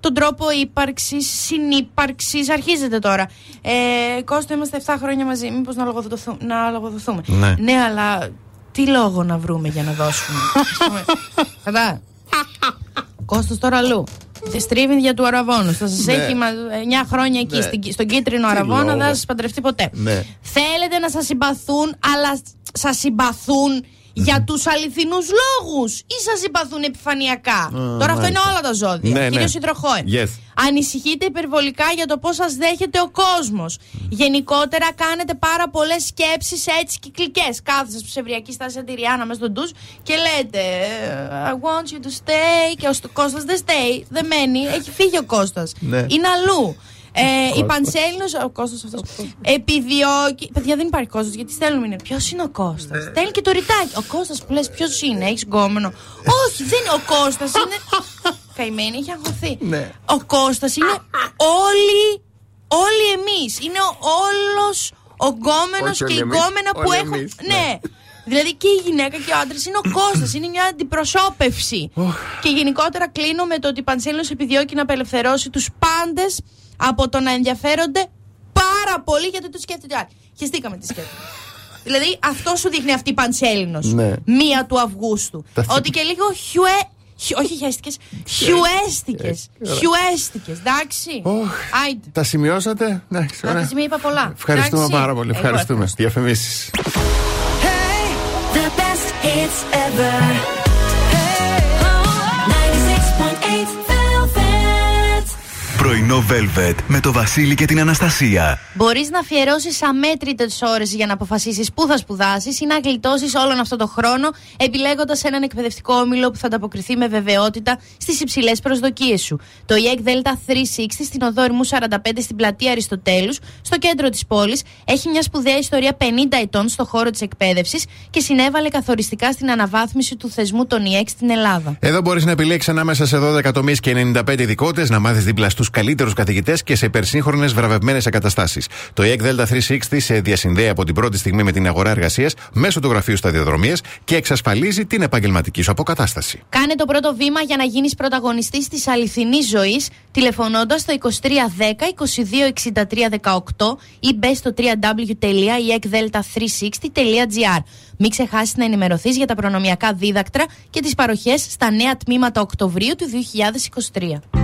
τον τρόπο ύπαρξης, συνύπαρξης. Αρχίζετε τώρα. Ε, Κώστα, είμαστε 7 χρόνια μαζί. Μήπως να, λογοδοθούμε, να λογοδοθούμε. Ναι. αλλά τι λόγο να βρούμε για να δώσουμε; Ας πούμε. Κατά. Κώστας τώρα αλλού. Τη στρίβει για του αραβόνου. Θα σας Ναι. έχει μα- 9 χρόνια εκεί Ναι. στην- στον κίτρινο Τι αραβόνα, λόγο. δεν θα σας παντρευτεί ποτέ. Ναι. Θέλετε να σας συμπαθούν, αλλά σας συμπαθούν για τους αληθινούς λόγους ή σας συμπαθούν επιφανειακά. Τώρα αυτό είναι μάλιστα. όλα τα ζώδια. Ναι, ναι. Κυρίω υδροχόε. Yes. Ανησυχείτε υπερβολικά για το πώς σας δέχεται ο κόσμος. Γενικότερα κάνετε πάρα πολλές σκέψεις έτσι κυκλικές. Κάθεστε σε ψευριακή στάση αντιριάνα μέσα στον ντουζ και λέτε ε, I want you to stay. Και ο Κώστας δεν stay, δεν μένει. Έχει φύγει ο Κώστας Ναι. Είναι αλλού. Ε, η Κώστας. Πανσέλινος. Ο Κώστας αυτός Επιδιώκει. Παιδιά δεν υπάρχει Κώστας γιατί στέλνουμε είναι. Ποιος είναι ο Κώστας; Στέλνει και το ρητάκι. Ο Κώστας που λες, ποιος είναι, έχεις γκόμενο. Όχι, δεν είναι. Ο Κώστας είναι. *laughs* Καημένη, έχει αγχωθεί. Ναι. Ο Κώστας είναι όλοι, όλοι εμείς. Είναι ο, όλος ο γκόμενος Όχι και η όλοι εμείς, γκόμενα που όλοι έχουν. εμείς, Ναι. ναι. Δηλαδή και η γυναίκα και ο άντρας είναι ο Κώστας, είναι μια αντιπροσώπευση. και γενικότερα κλείνω με το ότι η Πανσέλινος επιδιώκει να απελευθερώσει τους πάντες από το να ενδιαφέρονται πάρα πολύ γιατί το σκέφτεται άλλοι. Χεστήκαμε τη σκέφτεται. *laughs* Δηλαδή αυτό σου δείχνει αυτή η Πανσέλινος. Ναι. Μία του Αυγούστου. Τα- Ότι και λίγο χιουέ. χι- όχι χιάστηκε. Χιουέστηκες. Ωραία. Χιουέστηκες. Εντάξει. Άιντε. Τα σημειώσατε; Εντάξει, Αυτή ωραία. τη στιγμή είπα πολλά. Ευχαριστούμε Εντάξει. πάρα πολύ. Εγώ Ευχαριστούμε. Διαφημίσεις. The best hits ever. Πρωινό Velvet με το Βασίλη και την Αναστασία. Μπορείς να αφιερώσεις αμέτρητες ώρες για να αποφασίσεις πού θα σπουδάσεις ή να γλιτώσεις όλον αυτό το χρόνο, επιλέγοντας έναν εκπαιδευτικό όμιλο που θα ανταποκριθεί με βεβαιότητα στις υψηλές προσδοκίες σου. Το EEC Delta 360 στην οδόρυμου 45 στην πλατεία Αριστοτέλους, στο κέντρο της πόλης, έχει μια σπουδαία ιστορία 50 ετών στο χώρο της εκπαίδευσης και συνέβαλε καθοριστικά στην αναβάθμιση του θεσμού των EEC στην Ελλάδα. Εδώ μπορείς να επιλέξεις ανάμεσα σε 12 τομείς και 95 ειδικότητες, να μάθεις δίπλα στους καλύτερους καθηγητές και σε υπερσύγχρονες βραβευμένες εγκαταστάσεις. Το EEC Delta 360 σε διασυνδέει από την πρώτη στιγμή με την αγορά εργασίας μέσω του γραφείου σταδιοδρομίας και εξασφαλίζει την επαγγελματική σου αποκατάσταση. Κάνε το πρώτο βήμα για να γίνεις πρωταγωνιστής της αληθινής ζωής τηλεφωνώντας το 2310-226318 ή μπε στο www.eekdelta360.gr. Μην ξεχάσεις να ενημερωθείς για τα προνομιακά δίδακτρα και τις παροχές στα νέα τμήματα Οκτωβρίου του 2023.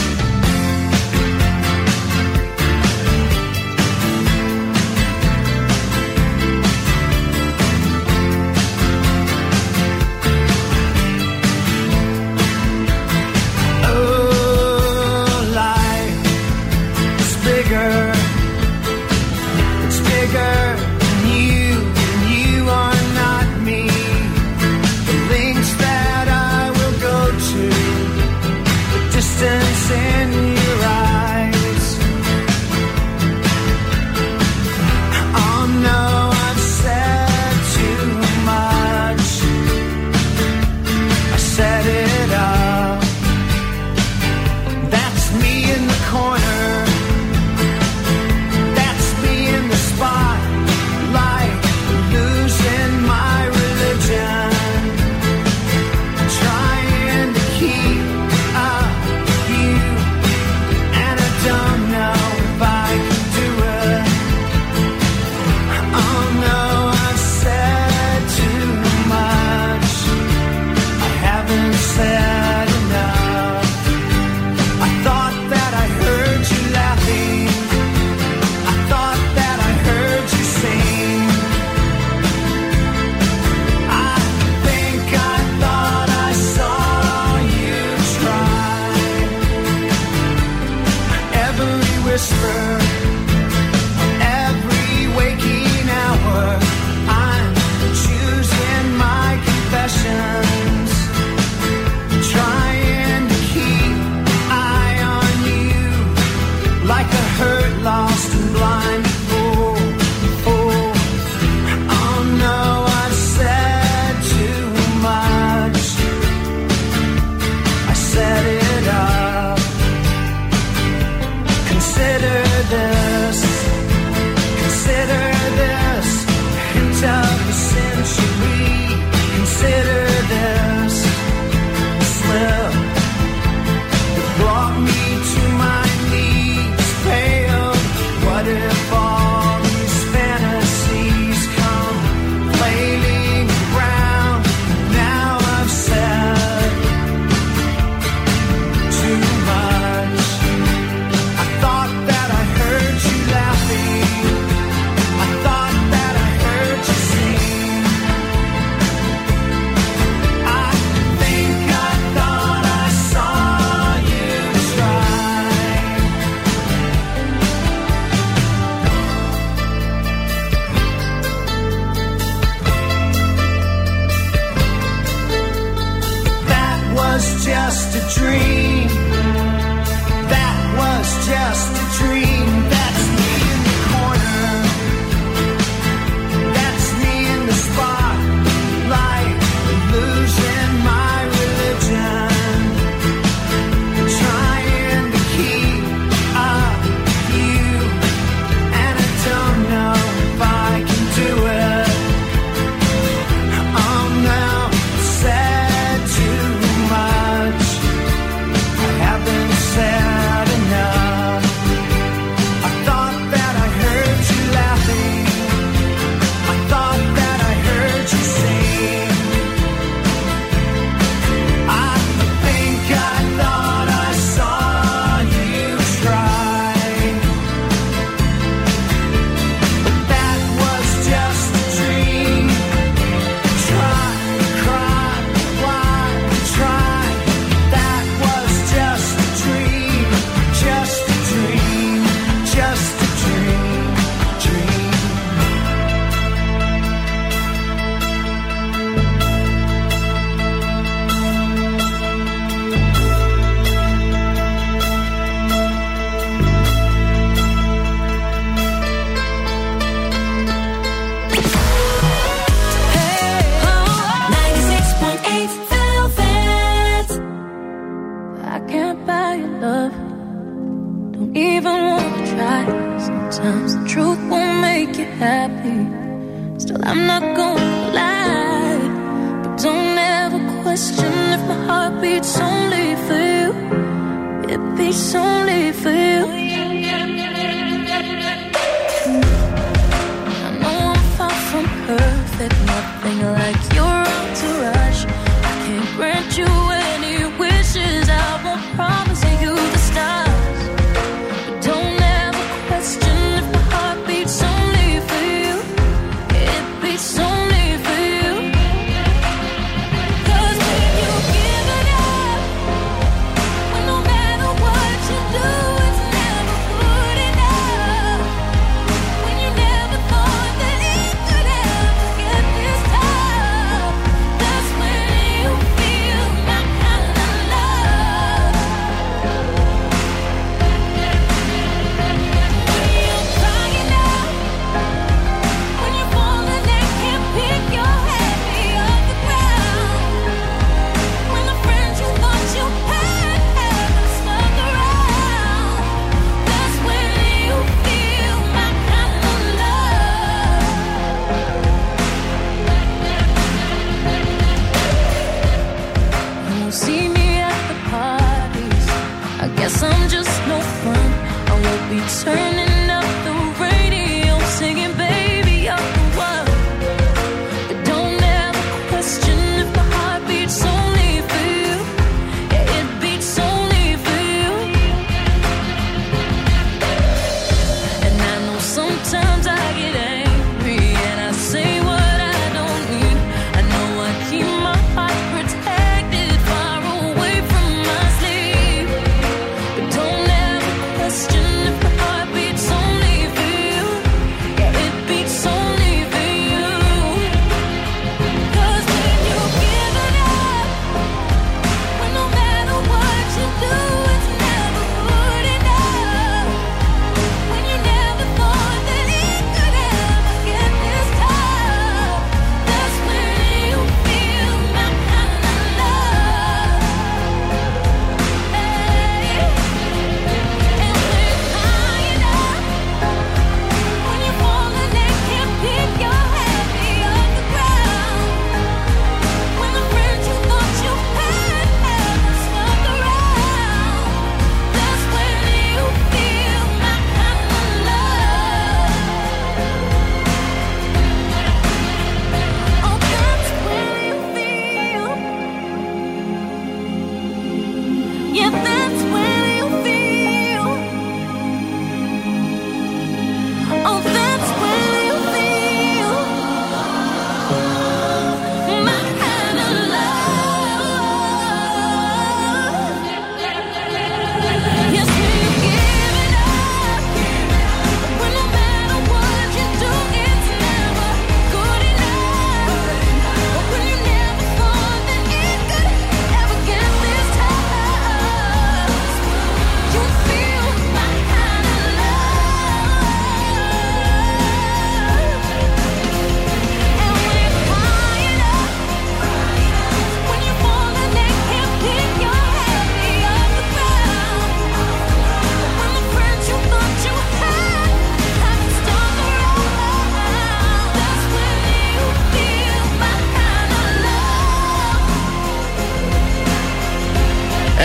Whisper,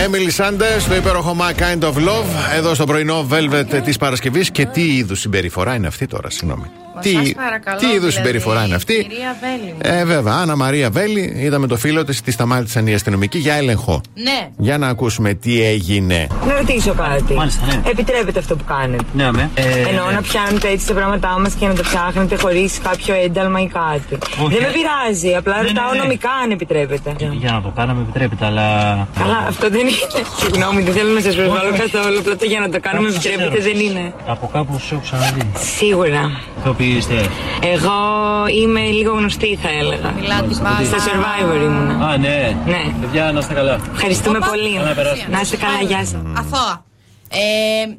Emily Sanders, το υπέροχο Ma Kind of Love, εδώ στο πρωινό Velvet της Παρασκευής. Και τι είδους συμπεριφορά είναι αυτή τώρα, συγγνώμη. Τι, Σας παρακαλώ, τι είδους δηλαδή, συμπεριφορά είναι αυτή; Κυρία Βέλη. Ε, βέβαια, Άννα Μαρία Βέλη, είδαμε το φίλο της, τη σταμάτησαν οι αστυνομικοί για έλεγχο. Ναι. Για να ακούσουμε τι έγινε. Να ρωτήσω κάτι. Μάλιστα, ναι. Επιτρέπετε αυτό που κάνετε; Ναι, με. Εννοώ να πιάνετε έτσι τα πράγματά μας και να τα ψάχνετε χωρίς κάποιο ένταλμα ή κάτι. Δεν με πειράζει. Απλά Ναι, ναι, ρωτάω ναι. νομικά αν επιτρέπετε. Για να το κάναμε επιτρέπεται, αλλά. Καλά, αυτό δεν είναι. Συγγνώμη, δεν θέλω να σας προσβάλλω Όχι, όχι. καθόλου. Απλά το για να το κάνουμε Κάπου επιτρέπετε ξέρω. δεν είναι. Από κάπου σου έχω ξαναδεί. Σίγουρα. Ηθοποιείστε. Εγώ είμαι λίγο γνωστή, θα έλεγα. Μιλάτε Στα survivor ήμουνα. Α, ναι. Ναι. Παιδιά, να είστε καλά. Ευχαριστούμε πολύ. Καλά, περάσουμε. Να είστε καλά, γεια σας. Αθώα. Ε,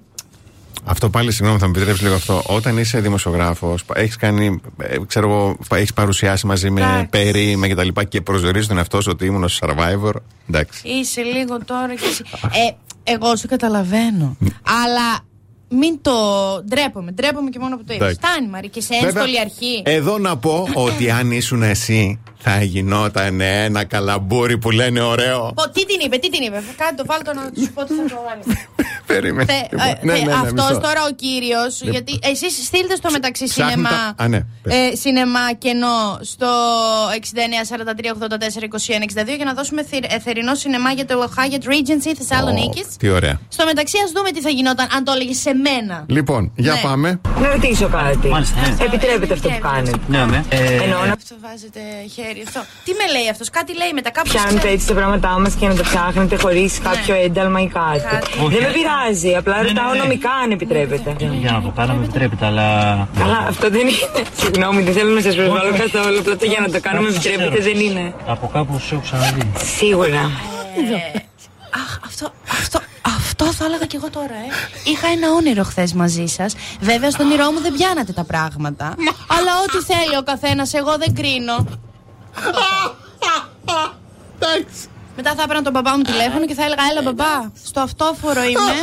Αυτό πάλι, συγγνώμη, θα μου επιτρέψεις λίγο αυτό. Όταν είσαι δημοσιογράφος, έχεις κάνει, ε, ξέρω εγώ, έχεις παρουσιάσει μαζί με Εντάξει. Περί με κτλ. Και, και προσδιορίζεις τον εαυτό σου ότι ήμουν στο survivor. Εντάξει. είσαι λίγο τώρα και εσύ. Ε, εγώ σου καταλαβαίνω. Αλλά μην το. Ντρέπομαι. Ντρέπομαι και μόνο που το είδε. Εντάξει. Φτάνει, Μαρή, και σε Βέβαια, ένστολη αρχή. Εδώ να πω ότι αν ήσουν εσύ, θα γινόταν ένα καλαμπούρι που λένε ωραίο. Πω, τι την είπε, τι την είπε. Κάτω το βάλτο να σου πω τι θα το βάλει. *laughs* Περίμενε. Θε, Λοιπόν, ε, ναι, θε- ναι, ναι, αυτός μισό. τώρα ο κύριος. Λοιπόν. Γιατί εσείς στείλτε στο μεταξύ Ψάχνει σινεμά. τα- Α, ναι, πες. ε, σινεμά κενό στο 6943842162 για να δώσουμε θη- ε, θερινό σινεμά για το Hyatt Regency Θεσσαλονίκης. Ω, Τι ωραία. Στο μεταξύ, ας δούμε τι θα γινόταν αν το έλεγε σε μένα. Λοιπόν, για Ναι. πάμε. Να ρωτήσω κάτι. Μάλιστα, ναι. Επιτρέπετε αυτό που κάνετε. Ναι, με. Εννοώ να Αυτό βάζετε χέρι. Αυτό. Τι με λέει αυτός, κάτι λέει μετά. Κάπου πιάνετε ξέρει. έτσι τα πράγματά μας και να τα ψάχνετε χωρίς κάποιο ένταλμα ή κάτι. Όχι. Δεν με πειράζει. Απλά Ναι, ναι, ρωτάω ναι. νομικά αν επιτρέπετε. Για να το κάναμε επιτρέπεται, αλλά. Καλά, αυτό δεν είναι. Συγγνώμη, δεν θέλω να σας προσβάλλω Όχι, όχι. καθόλου. Απλά το για να το κάνουμε Κάπου επιτρέπετε ξέρω. δεν είναι. Από κάπου σου έχω ξαναδεί. Σίγουρα. Αχ, αυτό, αυτό, αυτό θα έλεγα και εγώ τώρα, ε. Είχα ένα όνειρο χθες μαζί σας. Βέβαια, στον όνειρό μου δεν πιάνατε τα πράγματα. αλλά ό,τι θέλει ο καθένας, εγώ δεν κρίνω. Μετά θα έπαιρνα τον μπαμπά μου τηλέφωνο και θα έλεγα: Έλα, μπαμπά, στο αυτόφορο είμαι.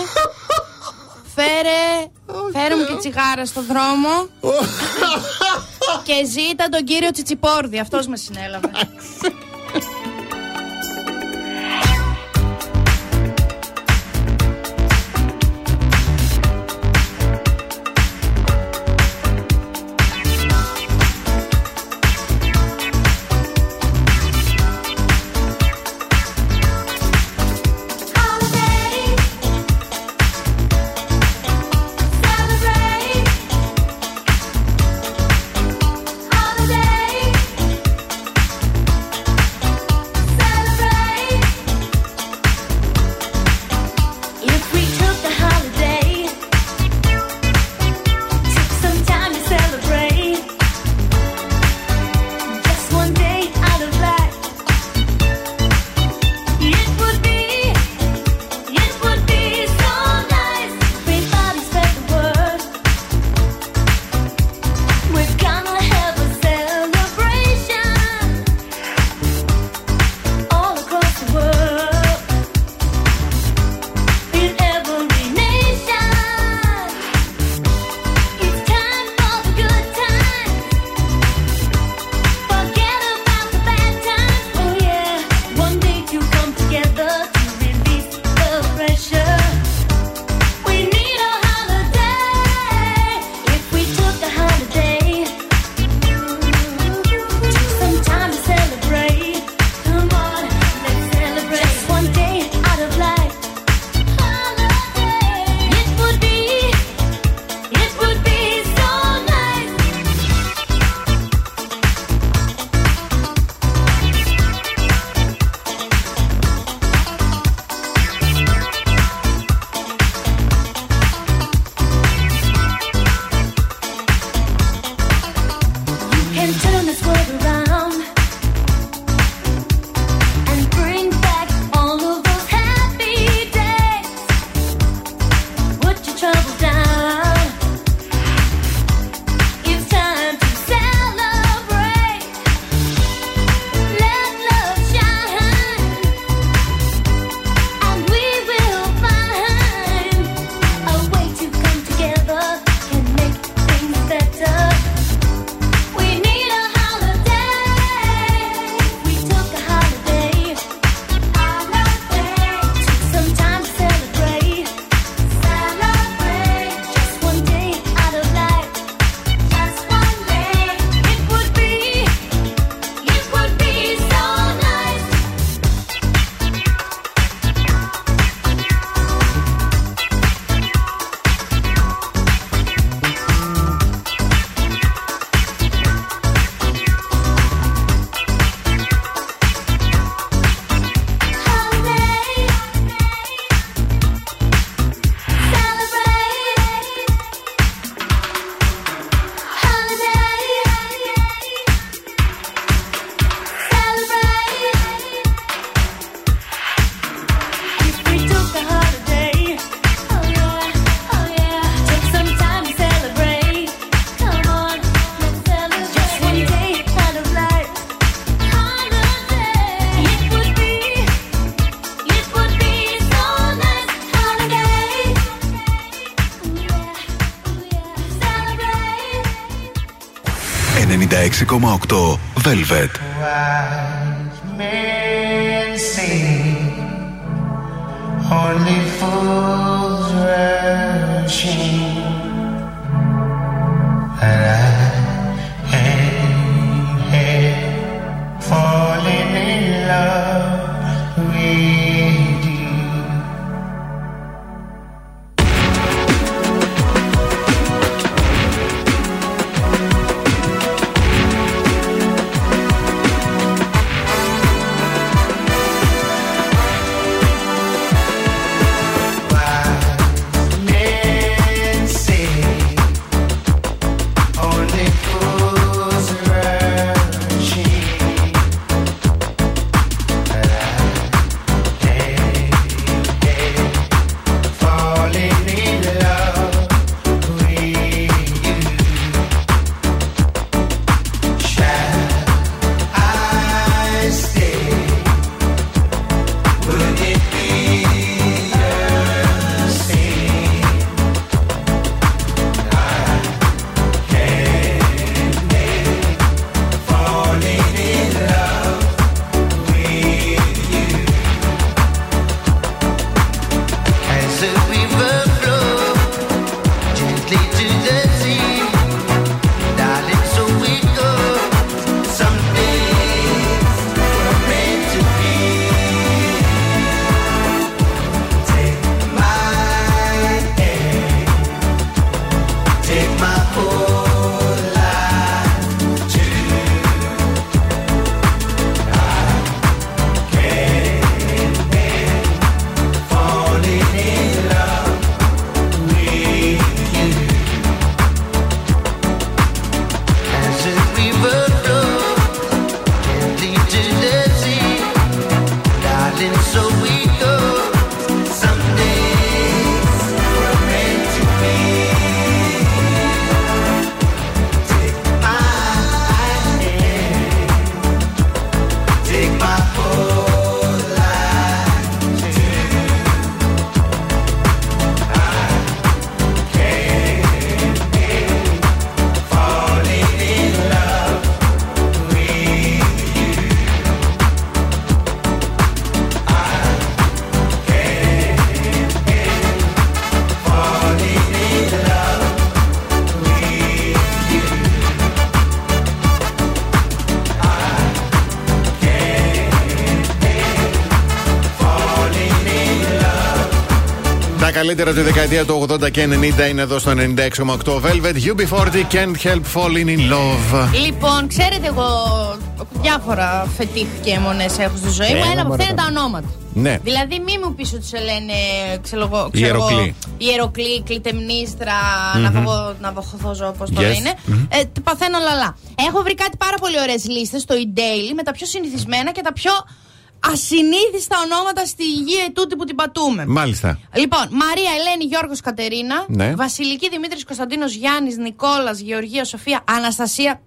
Φέρε, φέρε μου και τσιγάρα στο δρόμο. *laughs* και ζήτα τον κύριο Τσιτσιπόρδη. Αυτός με συνέλαβε. Velvet. Καλύτερα τη δεκαετία του 80 και 90 είναι εδώ στο 96,8 Velvet. UB40 can't help falling in love. Λοιπόν, ξέρετε εγώ διάφορα φετίχ και αιμονές έχω στη ζωή μου. Έλα, Ένα από μωρέ, αυτά είναι τα πάμε. ονόματα. Ναι. Δηλαδή, μη μου πεις ότι σε λένε ξέρω εγώ, ξέρω Ιεροκλή. εγώ, Ιεροκλή, κλητεμνίστρα, Μμμ. ναυαγο- ναυαγοθόζω, όπως το Yes. λένε. Μμμ. Ε, τ- παθαίνω λαλά. Έχω βρει κάτι πάρα πολύ ωραίες λίστες στο e-daily με τα πιο συνηθισμένα και τα πιο ασυνήθιστα ονόματα στη γη ετούτη που την πατούμε. Μάλιστα. Λοιπόν, Μαρία, Ελένη, Γιώργος, Κατερίνα. Ναι. Βασιλική, Δημήτρης, Κωνσταντίνος, Γιάννης, Νικόλας, Γεωργία, Σοφία, Αναστασία.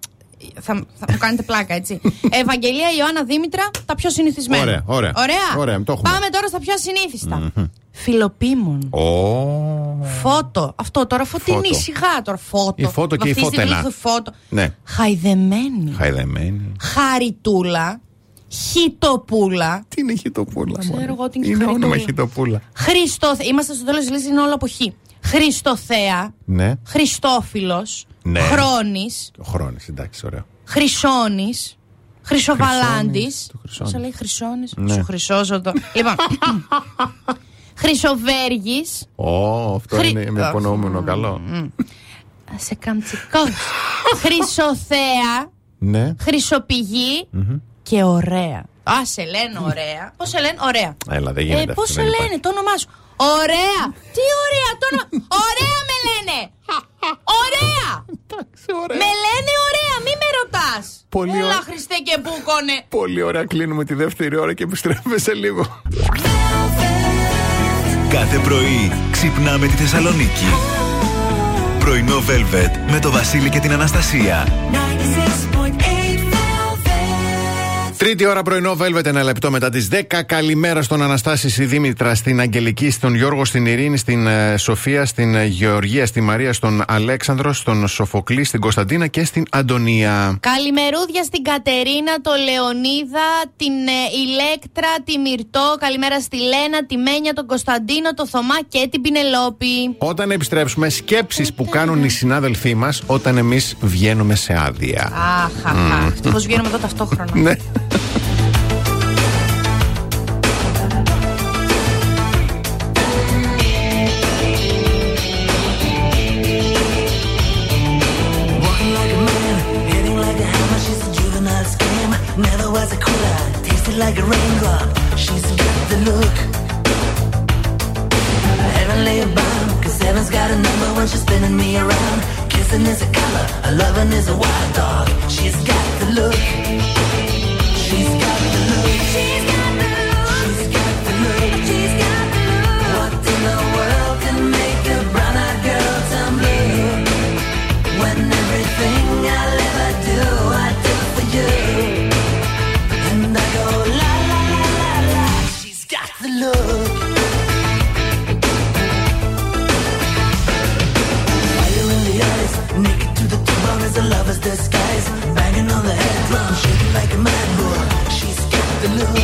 Θα, θα μου κάνετε πλάκα, έτσι. *laughs* Ευαγγελία, Ιωάννα, Δήμητρα, τα πιο συνηθισμένα. Ωραία, ωραία. Ωραία. Ωραία, το έχουμε. Πάμε τώρα στα πιο ασυνήθιστα. Φιλοπίμων. Ω. Φώτο. Αυτό τώρα φωτεινή, Φώτο. σιγά τώρα. Φώτο. Η φώτο και η Βαφτίστε φώτενα. λίγο στο Φώτο. Ναι. Χαϊδεμένη. Χαϊδεμένη. Χαριτούλα. Χιτοπούλα. Τι είναι χιτοπούλα, Ξέρω εγώ την Είναι χαριτούλα. όνομα χιτοπούλα. Χριστό. Είμαστε στο τέλος της λύσης, είναι όλο από χ. Χριστοθέα. Ναι. Χριστόφιλος. Ναι. Χρόνης. Ο χρόνος, εντάξει, ωραίο. Χρυσόνης. Χρυσοβαλάντης. Χρυσόνης. Πώ λέει Χρυσόνης. Ναι. Σου χρυσόζωτο. λοιπόν. Χρυσοβέργης. Ω, αυτό Χρυ- είναι με υπονοούμενο καλό. Σε καμτσικό. *laughs* Χρυσοθέα. Ναι. Χρυσοπηγή. Και ωραία. Α, σε λένε ωραία. Πώς σε λένε, ωραία. Έλα, δεν Ε, γίνεται πώς αυτό. σε δεν λένε, υπάρχει. το όνομά σου. Ωραία! Τι ωραία το όνομα. Ωραία με λένε! Ωραία! Με λένε ωραία, μη με ρωτάς. Πολύ Έλα, ωραία. Χριστέ και μπούκονε. Πολύ ωραία, κλείνουμε τη δεύτερη ώρα και επιστρέφουμε σε λίγο. Κάθε πρωί ξυπνάμε τη Θεσσαλονίκη. Πρωινό Velvet με το Βασίλη και την Αναστασία. 96.8 Τρίτη ώρα πρωινό, Velvet, ένα λεπτό μετά τις 10. Καλημέρα στον Αναστάση, στη Δήμητρα, στην Αγγελική, στον Γιώργο, στην Ειρήνη, στην ε, Σοφία, στην ε, Γεωργία, στη Μαρία, στον Αλέξανδρο, στον Σοφοκλή, στην Κωνσταντίνα και στην Αντωνία. Καλημερούδια στην Κατερίνα, τον Λεωνίδα, την ε, Ηλέκτρα, τη Μυρτό. Καλημέρα στη Λένα, τη Μένια, τον Κωνσταντίνο, τον Θωμά και την Πινελόπη. Όταν επιστρέψουμε, σκέψεις που κάνουν οι συνάδελφοί μας όταν εμείς βγαίνουμε σε άδεια. Αχ, αχ, αχ. βγαίνουμε εδώ ταυτόχρονα. Ναι.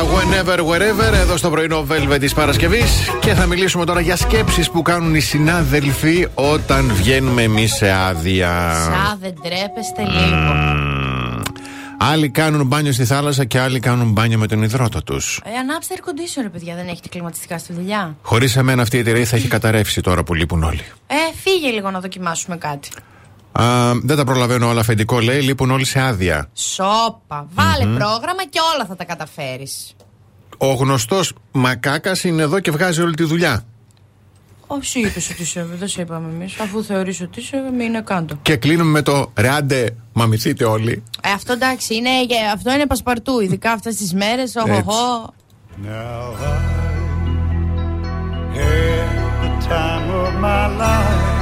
Whenever, wherever, εδώ στο πρωινό Velvet της Παρασκευής. Και θα μιλήσουμε τώρα για σκέψεις που κάνουν οι συνάδελφοι όταν βγαίνουμε εμείς σε άδεια. Σα δεν τρέπεστε λίγο. Άλλοι κάνουν μπάνιο στη θάλασσα και άλλοι κάνουν μπάνιο με τον υδρότα τους. Ε, ανάψτε air conditioner, παιδιά, δεν έχετε κλιματιστικά στη δουλειά. Χωρίς εμένα αυτή η εταιρεία θα έχει καταρρεύσει τώρα που λείπουν όλοι. Ε, φύγε λίγο να δοκιμάσουμε κάτι. Α, δεν τα προλαβαίνω όλα αφεντικό, λέει. Λείπουν όλοι σε άδεια. Σόπα. Βάλε Μμμ. πρόγραμμα και όλα θα τα καταφέρεις. Ο γνωστός Μακάκας είναι εδώ και βγάζει όλη τη δουλειά. Όσοι είπε ότι είσαι, δεν σε είπαμε εμείς. Αφού θεωρείς ότι είσαι, μείνε κάτω. Και κλείνουμε με το ράντε, μαμηθείτε όλοι. Ε, αυτό εντάξει, είναι, ε, αυτό είναι πασπαρτού. Ειδικά αυτές τις μέρες. Οχοχό. Now I had the time of my life.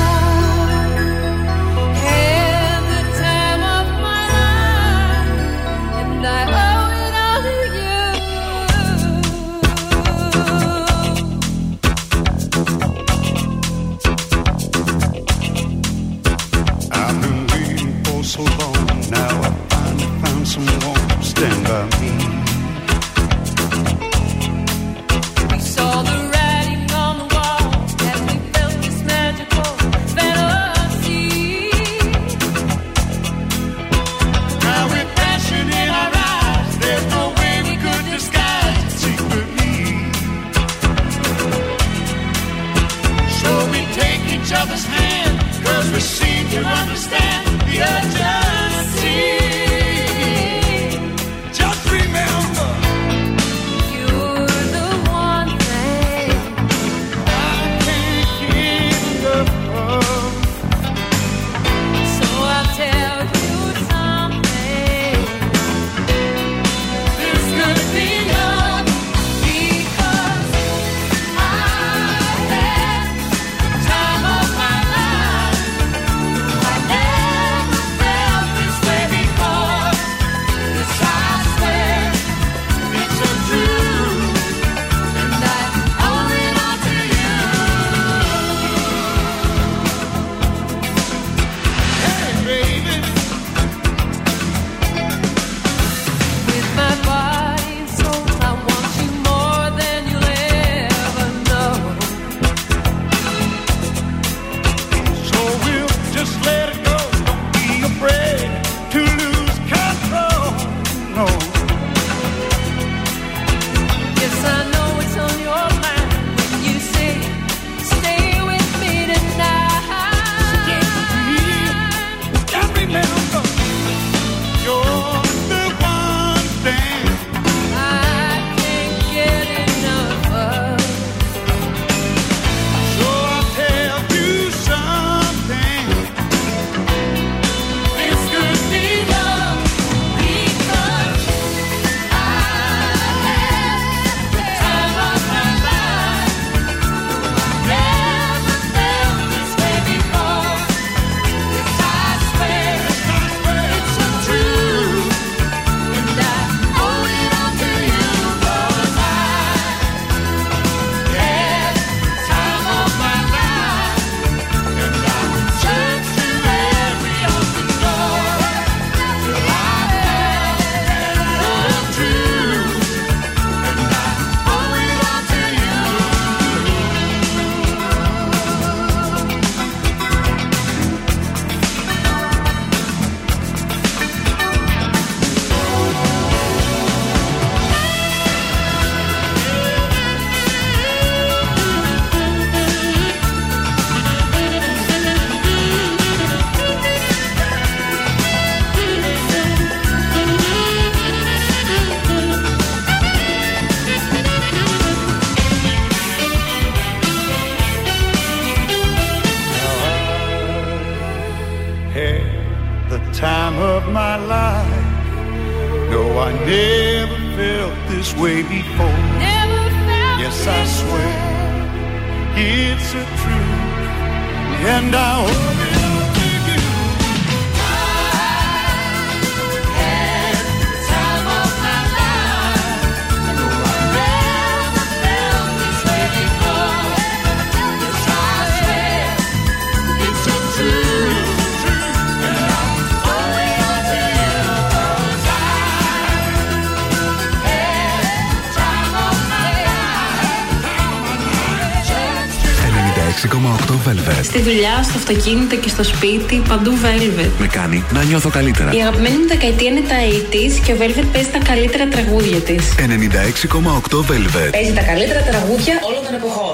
Now I finally found stand by me. We saw the writing on the wall as we felt this magical fantasy. Now with passion in our eyes, there's no way we could disguise. So we take each other's hand, cause we seem to understand yeah, agenda. αυτοκίνητο και στο σπίτι, παντού Velvet. Με κάνει να νιώθω καλύτερα. Η αγαπημένη μου δεκαετία είναι τα 80 και ο Velvet παίζει τα καλύτερα τραγούδια της. 96,8 Velvet. Παίζει τα καλύτερα τραγούδια όλων των εποχών.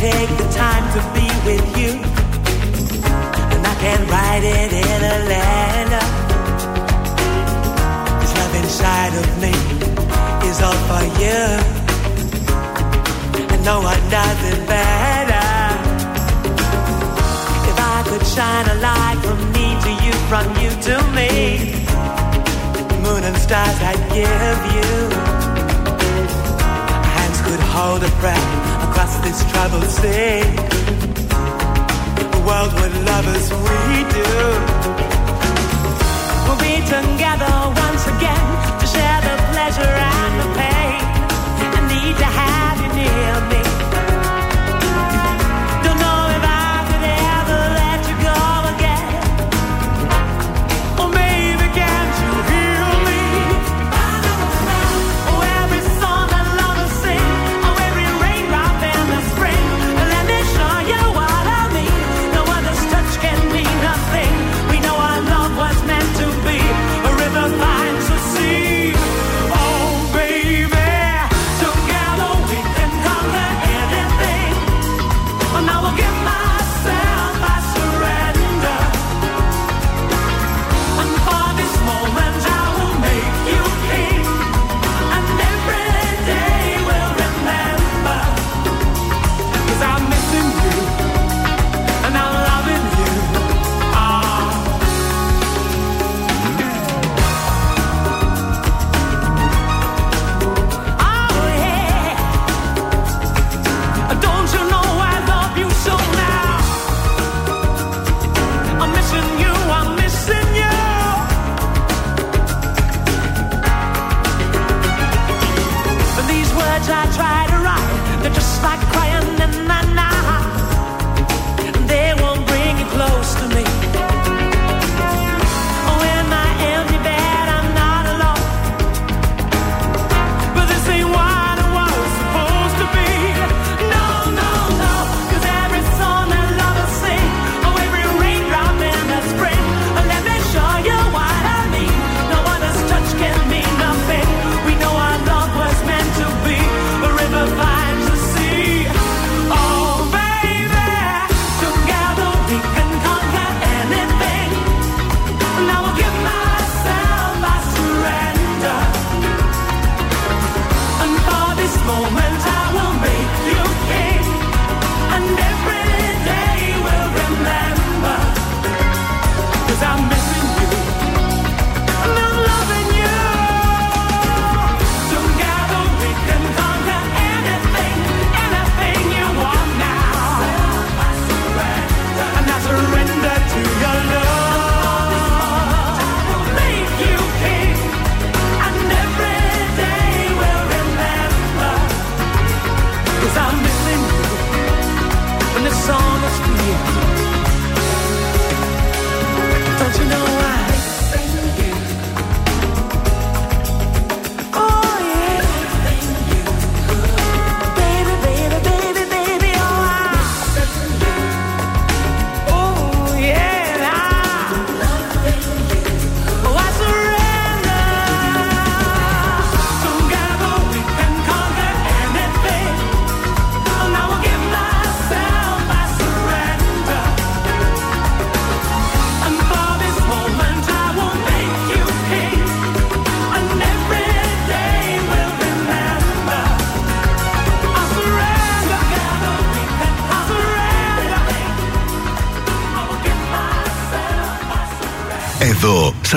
take the time to be with you. And I can write it in a letter. This love inside of me is all for you. And no one does it better. If I could shine a light from me to you, from you to me, moon and stars I'd give you. Hands could hold a breath across this troubled sea. the world would love us we do. We'll be together once again to share the pleasure and the pain. I need to have you near me.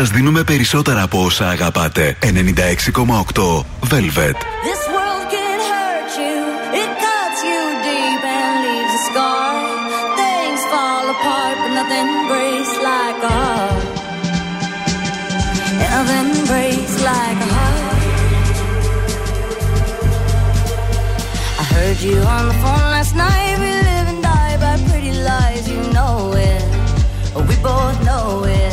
Σας δίνουμε περισσότερα από όσα αγαπάτε. 96,8 Velvet. This world can hurt you, it cuts you deep and leaves a scar. Things fall apart, but nothing breaks like a heart. Nothing breaks like a heart. I heard you on the phone last night. We live and die by pretty lies, you know it. We both know it.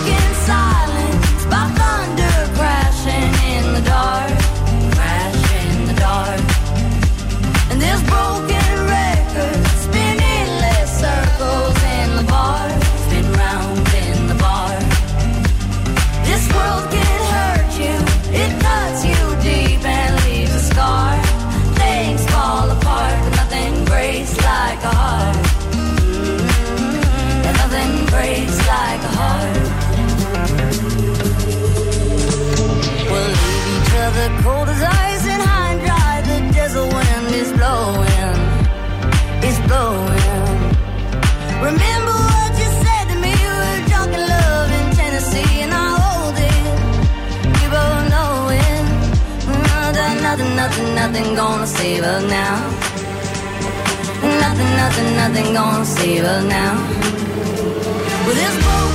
nothing, gonna save us now. Nothing, nothing, nothing gonna save us now. With this broken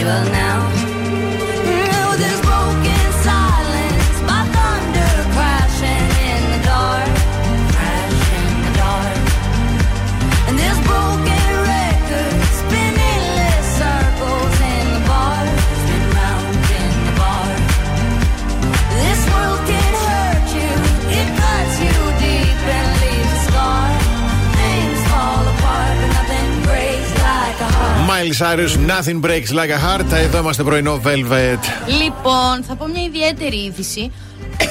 evil now. Miley Cyrus, Nothing Breaks Like a Heart. Εδώ είμαστε πρωινό Velvet. Λοιπόν, θα πω μια ιδιαίτερη είδηση.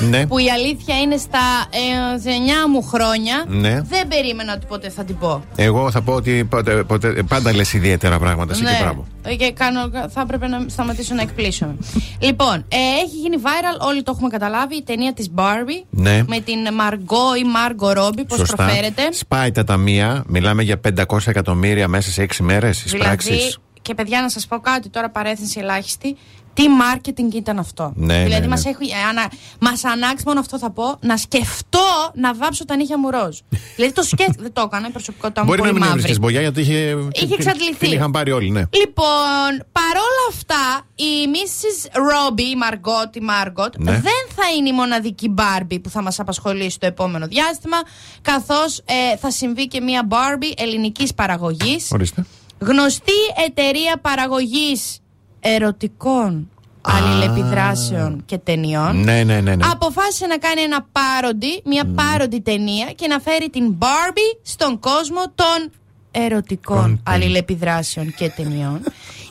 ναι. Που η αλήθεια είναι στα ε, 9 μου χρόνια. Ναι. Δεν περίμενα ότι ποτέ θα την πω. Εγώ θα πω ότι ποτέ, ποτέ, πάντα λες ιδιαίτερα πράγματα. Εσύ και μπράβο. Ε, Και κάνω, θα έπρεπε να σταματήσω να εκπλήσω. λοιπόν, ε, έχει γίνει viral, όλοι το έχουμε καταλάβει, η ταινία της Barbie. Ναι. Με την Margot ή Margot Robbie, πώς Σωστά. προφέρεται. Σπάει τα ταμεία. Μιλάμε για 500 εκατομμύρια μέσα σε 6 μέρες. Τις πράξεις. Δηλαδή, και παιδιά να σας πω κάτι τώρα παρέθυνση ελάχιστη, τι marketing ήταν αυτό. Ναι, δηλαδή ναι, μας, ναι. έχει, ανα, μας ανάξει μόνο αυτό θα πω, να σκεφτώ να βάψω τα νύχια μου ροζ. *laughs* δηλαδή το σκέφτηκα, δεν το έκανα, η προσωπικότητα μου Μπορεί να πολύ μην μαύρη. έβρισκες μπογιά γιατί είχε. Είχε εξαντληθεί. Την είχαν πάρει όλοι, ναι. Λοιπόν, παρόλα αυτά, η Mrs. Robbie, η Margot, η Margot, Ναι. δεν θα είναι η μοναδική Barbie που θα μας απασχολήσει το επόμενο διάστημα, καθώς ε, θα συμβεί και μια Barbie ελληνικής παραγωγής. Ορίστε. Γνωστή εταιρεία παραγωγής ερωτικών αλληλεπιδράσεων και ταινιών. Ναι, ναι, ναι. ναι. Αποφάσισε να κάνει ένα πάροντι, μια πάροντι ταινία και να φέρει την Barbie στον κόσμο των ερωτικών αλληλεπιδράσεων και ταινιών.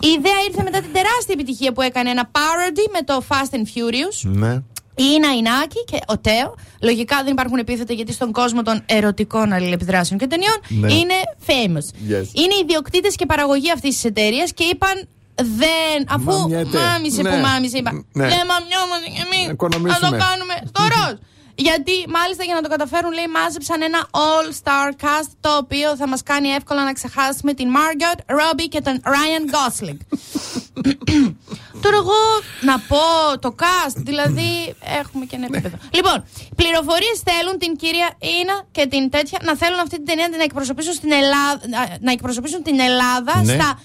Η ιδέα ήρθε μετά την τεράστια επιτυχία που έκανε ένα parody με το Fast and Furious. Ναι. Η Ίνα Ινάκη και ο Τέο. Λογικά δεν υπάρχουν επίθετα γιατί στον κόσμο των ερωτικών αλληλεπιδράσεων και ταινιών Ναι. είναι famous. Yes. Είναι οι ιδιοκτήτες και παραγωγή αυτής της εταιρείας και είπαν δεν. Αφού Μαμιέται. μάμισε Ναι. που μάμισε, είπα. Ναι. Δεν μαμιόμαστε κι εμείς. Να Οικονομήσουμε. το κάνουμε στο ροζ. *laughs* Γιατί μάλιστα για να το καταφέρουν, λέει, μάζεψαν ένα all-star cast το οποίο θα μας κάνει εύκολα να ξεχάσουμε την Margot Robbie και τον Ryan Gosling. *laughs* Τώρα εγώ να πω το cast, δηλαδή έχουμε και ένα επίπεδο. Λοιπόν, πληροφορίες θέλουν την κυρία Ίνα και την τέτοια να θέλουν αυτή την ταινία να εκπροσωπήσουν, στην Ελλάδα, να εκπροσωπήσουν την Ελλάδα Ναι. στα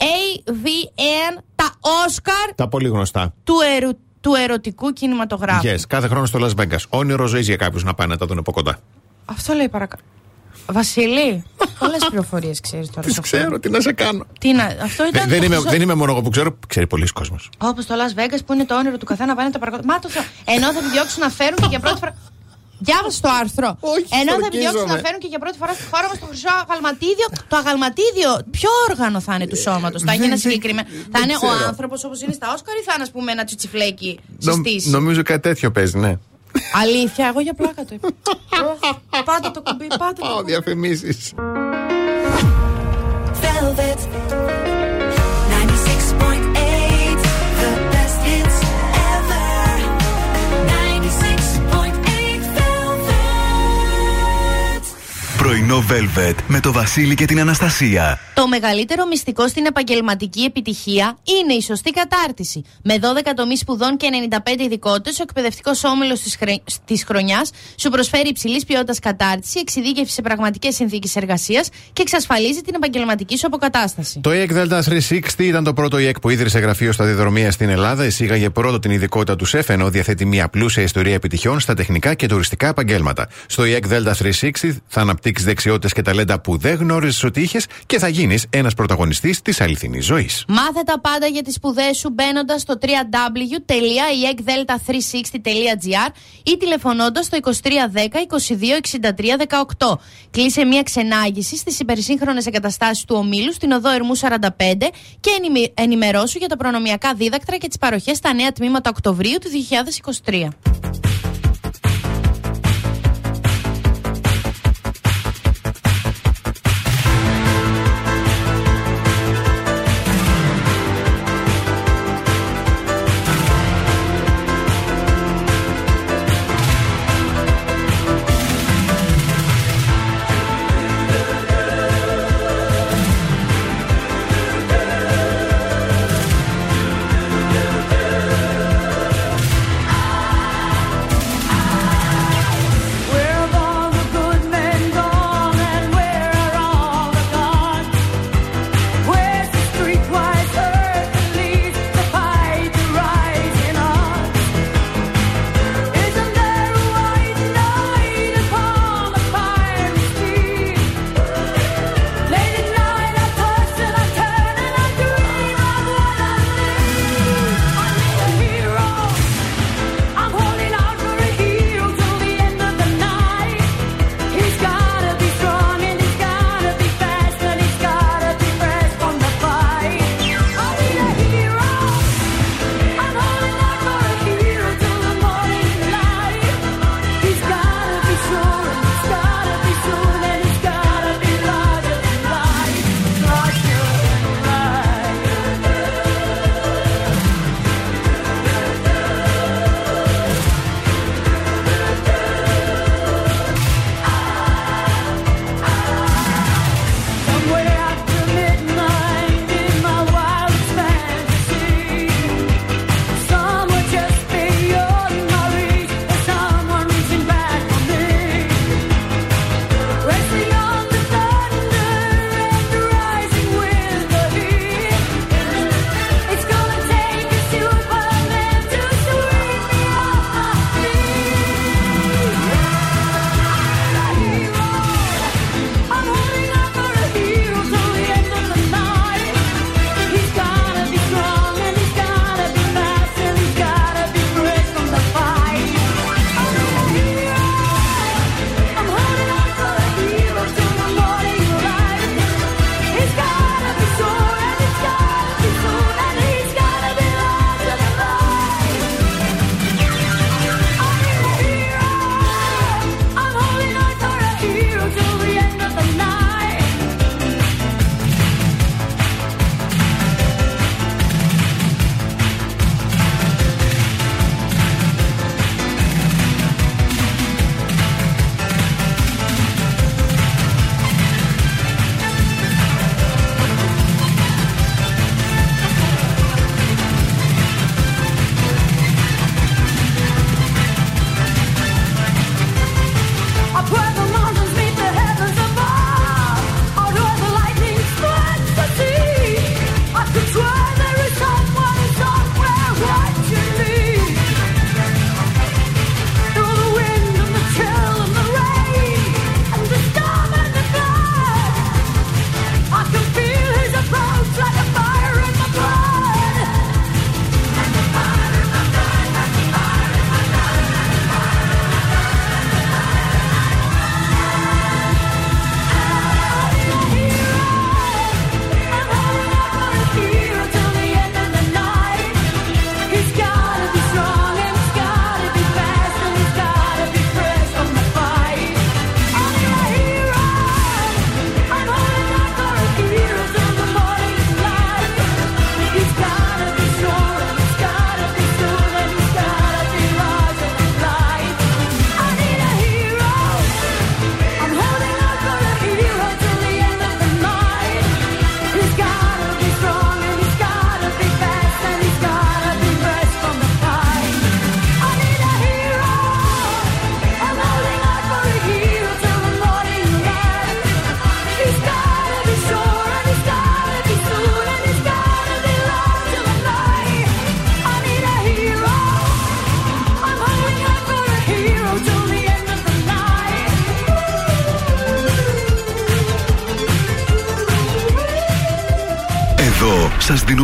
AVN, τα Oscar Τα πολύ γνωστά. του, ερου, του ερωτικού κινηματογράφου. Yes, κάθε χρόνο στο Las Vegas. Όνειρο ζωής για κάποιους να πάνε να τα δουν από κοντά. Αυτό λέει παρακαλώ. Βασίλη, πολλές πληροφορίες ξέρεις τώρα. Τις ξέρω, τι να σε κάνω. Τι να, αυτό ήταν. Δεν, δεν, είμαι, το- δεν είμαι μόνο εγώ που ξέρω, ξέρει πολλοί κόσμος. Όπως το Las Vegas που είναι το όνειρο του καθένα πάνε τα παρακάτω. Μα το Θεό. Ενώ θα επιδιώξουν να φέρουν και για πρώτη φορά. Διάβασε το άρθρο. Ενώ θα επιδιώξουν στορκίζομαι. να φέρουν και για πρώτη φορά στη χώρα μας το χρυσό αγαλματίδιο. Το αγαλματίδιο, ποιο όργανο θα είναι του σώματος. Θα έχει ένα συγκεκριμένο. Θα είναι ο ξέρω. άνθρωπος όπως είναι στα Όσκαρ ή θα είναι, ας πούμε, ένα τσιτσιφλέκι στη στήση. νομίζω κάτι τέτοιο παίζει, ναι. Αλήθεια, εγώ για πλάκα το είπα. Πάτε το κουμπί, πάτε το κουμπί. Διαφημίσεις. Πρωινό Velvet με το Βασίλη και την Αναστασία. Το μεγαλύτερο μυστικό στην επαγγελματική επιτυχία είναι η σωστή κατάρτιση. Με 12 τομείς σπουδών και 95 ειδικότητες, ο εκπαιδευτικός όμιλος της χρονιάς σου προσφέρει υψηλής ποιότητας κατάρτισης, εξειδίκευση σε πραγματικές συνθήκες εργασίας και εξασφαλίζει την επαγγελματική σου αποκατάσταση. Το EEC Delta 360 ήταν το πρώτο EEC που ίδρυσε γραφείο σταδιοδρομίας στην Ελλάδα. Εισήγαγε πρώτο την ειδικότητα του ΣΕΦ, ενώ διαθέτει μια πλούσια ιστορία επιτυχιών στα τεχνικά και τουριστικά επαγγέλματα. Στο EEC Delta 360 θα αναπτύξει δεξιότητες και ταλέντα που δεν γνώριζες ότι είχες και θα γίνεις ένας πρωταγωνιστής της αληθινής ζωής. Μάθε τα πάντα για τις σπουδές σου μπαίνοντας στο www.iecdelta360.gr ή τηλεφωνώντας στο 2310 22 63 18. Κλείσε μια ξενάγηση στις υπερσύγχρονες εγκαταστάσεις του ομίλου στην οδό Ερμού 45 και ενημε- ενημερώσου για τα προνομιακά δίδακτρα και τις παροχές στα νέα τμήματα Οκτωβρίου του 2023.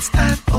It's that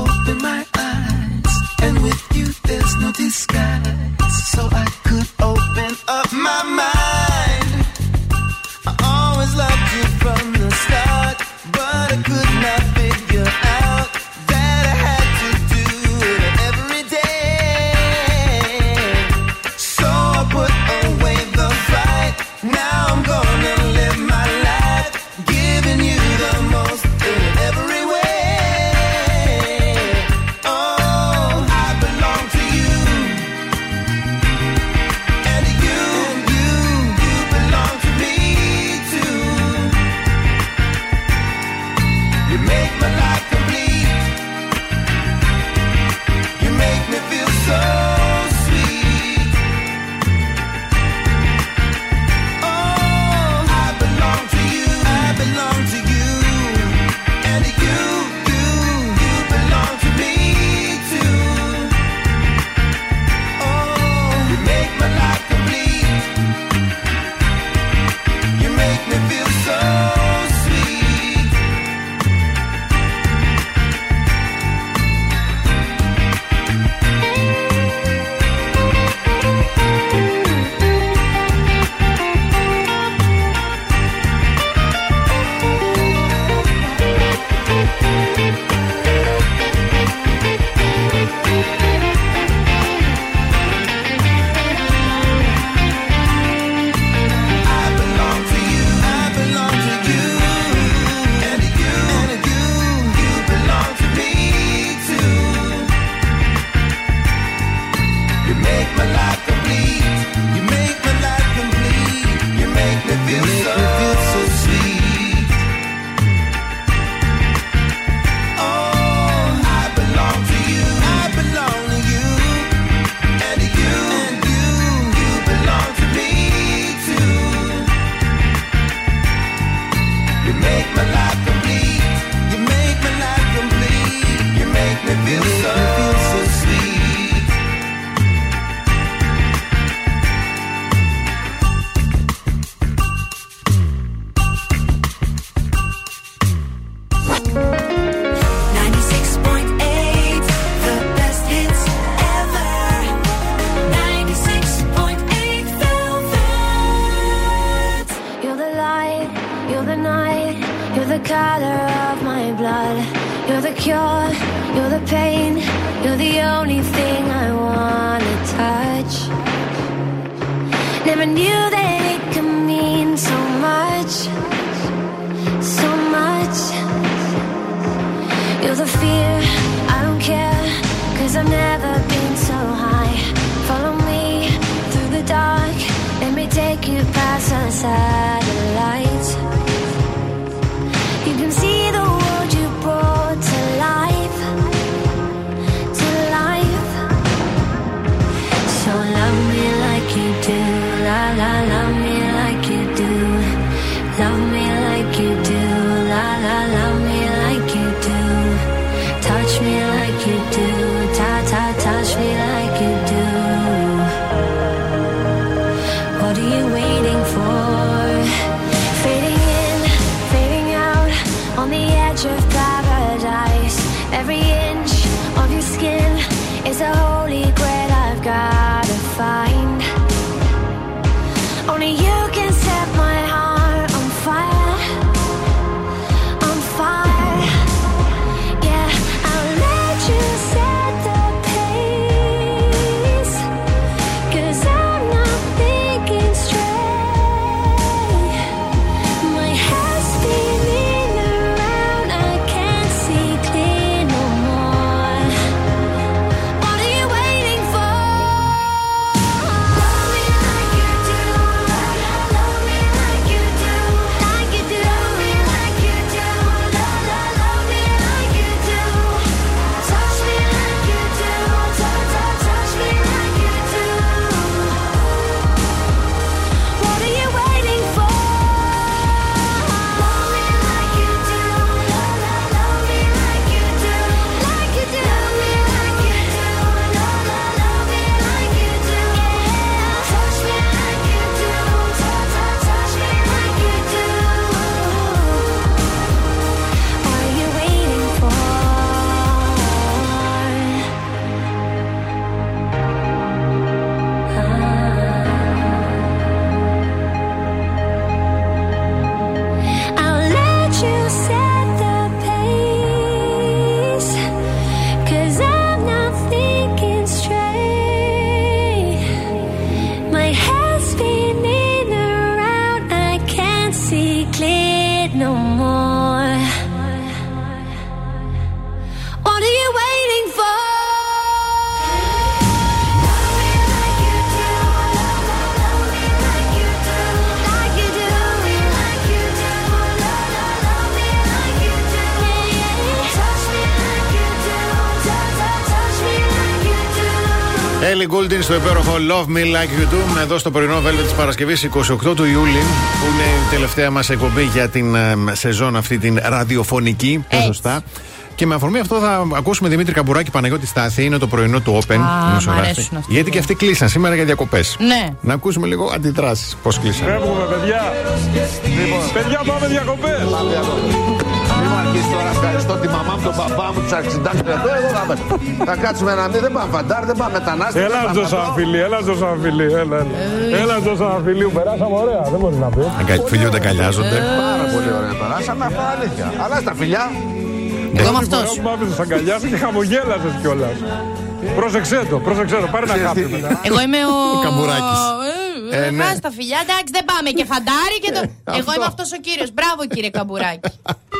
Στο υπέροχο Love Me Like YouTube Do εδώ στο πρωινό βέλβε της Παρασκευής 28 του Ιούλη, που είναι η τελευταία μας εκπομπή για την ε, σεζόν αυτή την ραδιοφωνική. ποσοστά. Και με αφορμή αυτό θα ακούσουμε Δημήτρη Καμπουράκη Παναγιώτη Στάθη. Είναι το πρωινό του Open. Α, αρέσουν γιατί και αυτοί κλείσαν σήμερα για διακοπές. Ναι. Να ακούσουμε λίγο αντιδράσεις. Πώς κλείσαν. Φεύγουμε, παιδιά. Λοιπόν, διακοπές τώρα ευχαριστώ τη μαμά μου, τον παπά μου, τους αρχισυντάκτες εδώ, εδώ θα, θα κάτσουμε να μην, δεν πάμε φαντάρ, δεν πάμε μετανάστες. Έλα ζω σαν φιλί, έλα ζω σαν φιλί, έλα. Έλα ε, σαν φιλί. περάσαμε ωραία, δεν μπορεί να πει. Φιλιούνται, καλιάζονται. Ε. Πάρα πολύ ωραία περάσαμε, αυτά αλήθεια. Αλλά στα φιλιά. Ναι. Εγώ είμαι αυτός. Εγώ μου άφησες αγκαλιάσαι και χαμογέλασε κιόλας. Πρόσεξέ το, πρόσεξέ το, πάρε ένα κάποιο. Εγώ είμαι ο... Καμπουράκι. Ε, ε, ναι. τα φιλιά, εντάξει δεν πάμε και φαντάρι και το... Εγώ είμαι αυτό ο κύριος. μπράβο κύριε Καμπουράκη. *laughs*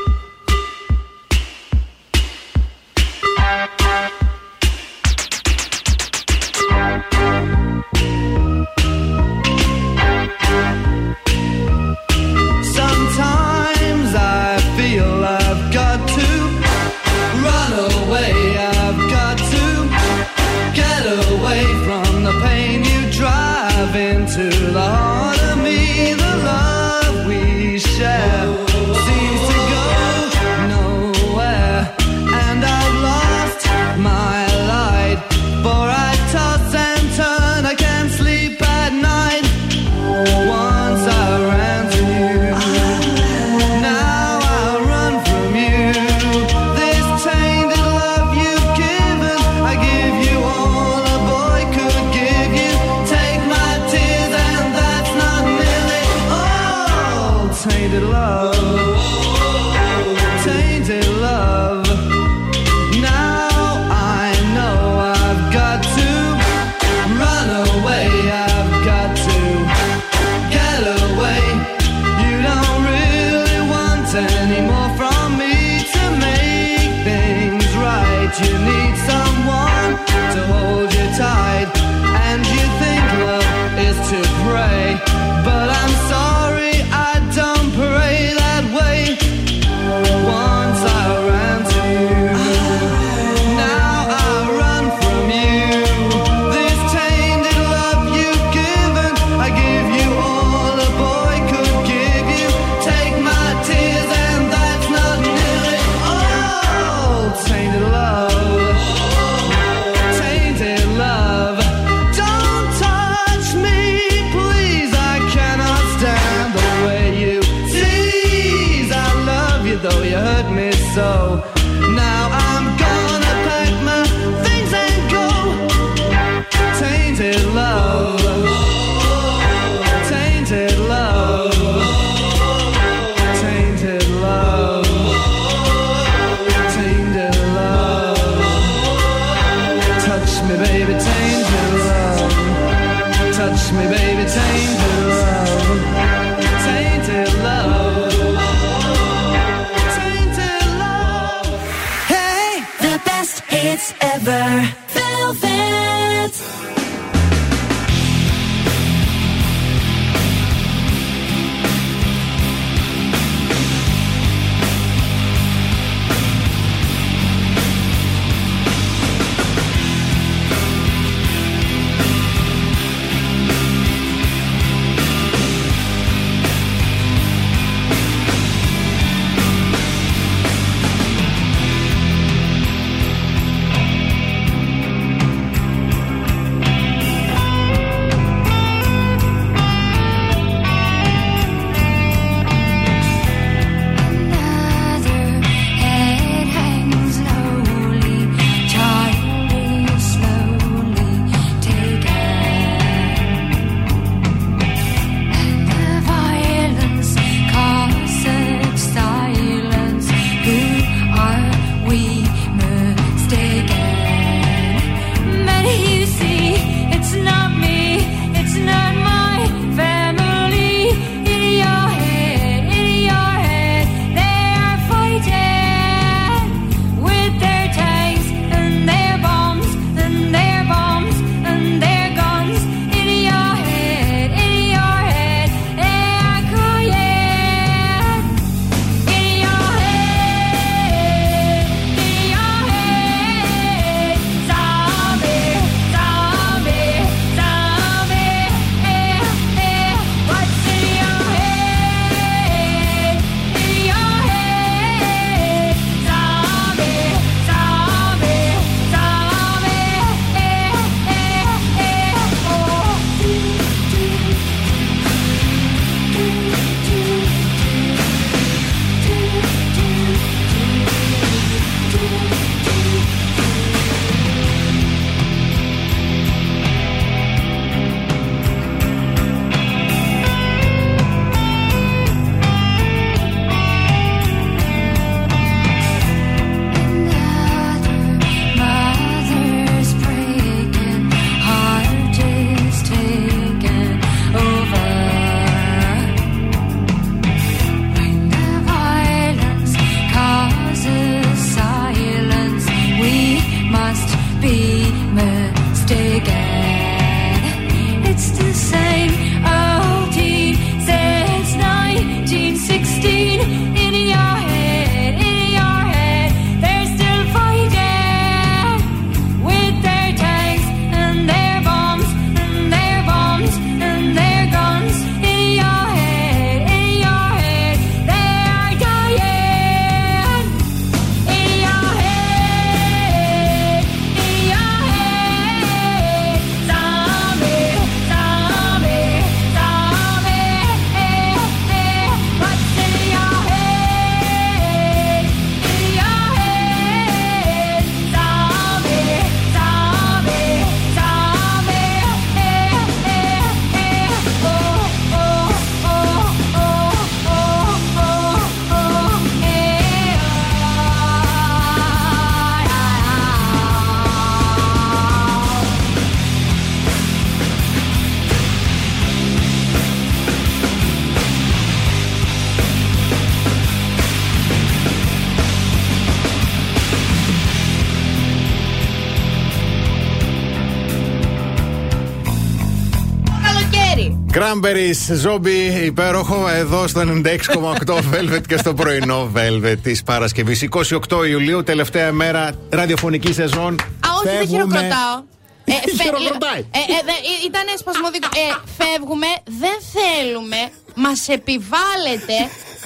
Cranberries, ζόμπι, υπέροχο εδώ στο 96,8 Velvet και στο πρωινό Velvet της Παρασκευής 28 Ιουλίου, τελευταία μέρα ραδιοφωνική σεζόν. Α, όχι, δεν Φεύγουμε. χειροκροτάω. Ε, *laughs* φε- Χειροκροτάει. Ε, ε, δε- ε, ήταν σπασμωδικό. Ε, φεύγουμε, δεν θέλουμε, μας επιβάλλεται.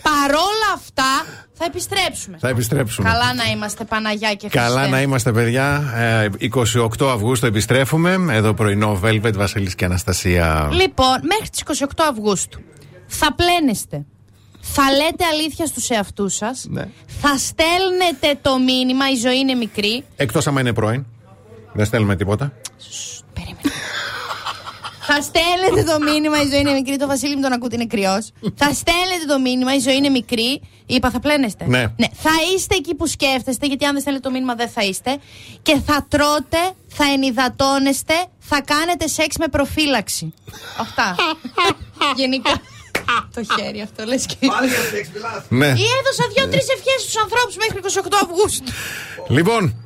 Παρόλα αυτά θα επιστρέψουμε. Θα επιστρέψουμε. Καλά να είμαστε Παναγιά και Χριστέ. Καλά να είμαστε, παιδιά. Ε, 28 Αυγούστου επιστρέφουμε. Εδώ πρωινό Velvet, Βασίλης και Αναστασία. Λοιπόν, μέχρι τις 28 Αυγούστου θα πλένεστε. Θα λέτε αλήθεια στους εαυτούς σας. Ναι. Θα στέλνετε το μήνυμα «Η ζωή είναι μικρή». Εκτός άμα είναι πρώην. Δεν στέλνουμε τίποτα. Θα στέλνετε το μήνυμα Η ζωή είναι μικρή. Το Βασίλη μου τον ακούτε είναι κρυός. θα στέλνετε το μήνυμα Η ζωή είναι μικρή. Είπα, θα πλένεστε. Ναι. Θα είστε εκεί που σκέφτεστε, γιατί αν δεν στέλνετε το μήνυμα δεν θα είστε. Και θα τρώτε, θα ενυδατώνεστε, θα κάνετε σεξ με προφύλαξη. Αυτά. Γενικά. το χέρι αυτό λες και. Ναι. Ή έδωσα δύο-τρεις ευχές στους ανθρώπους μέχρι 28 Αυγούστου. Λοιπόν,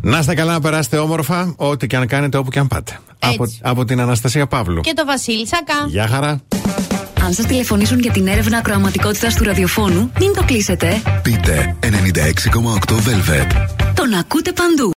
να είστε καλά να περάσετε όμορφα, ό,τι και αν κάνετε, όπου και αν πάτε. Από, από την Αναστασία Παύλου. Και το Βασίλη Σακά. Γεια χαρά. Αν σας τηλεφωνήσουν για την έρευνα ακροαματικότητας του ραδιοφώνου, μην το κλείσετε. Πείτε 96,8 Velvet. Τον ακούτε παντού.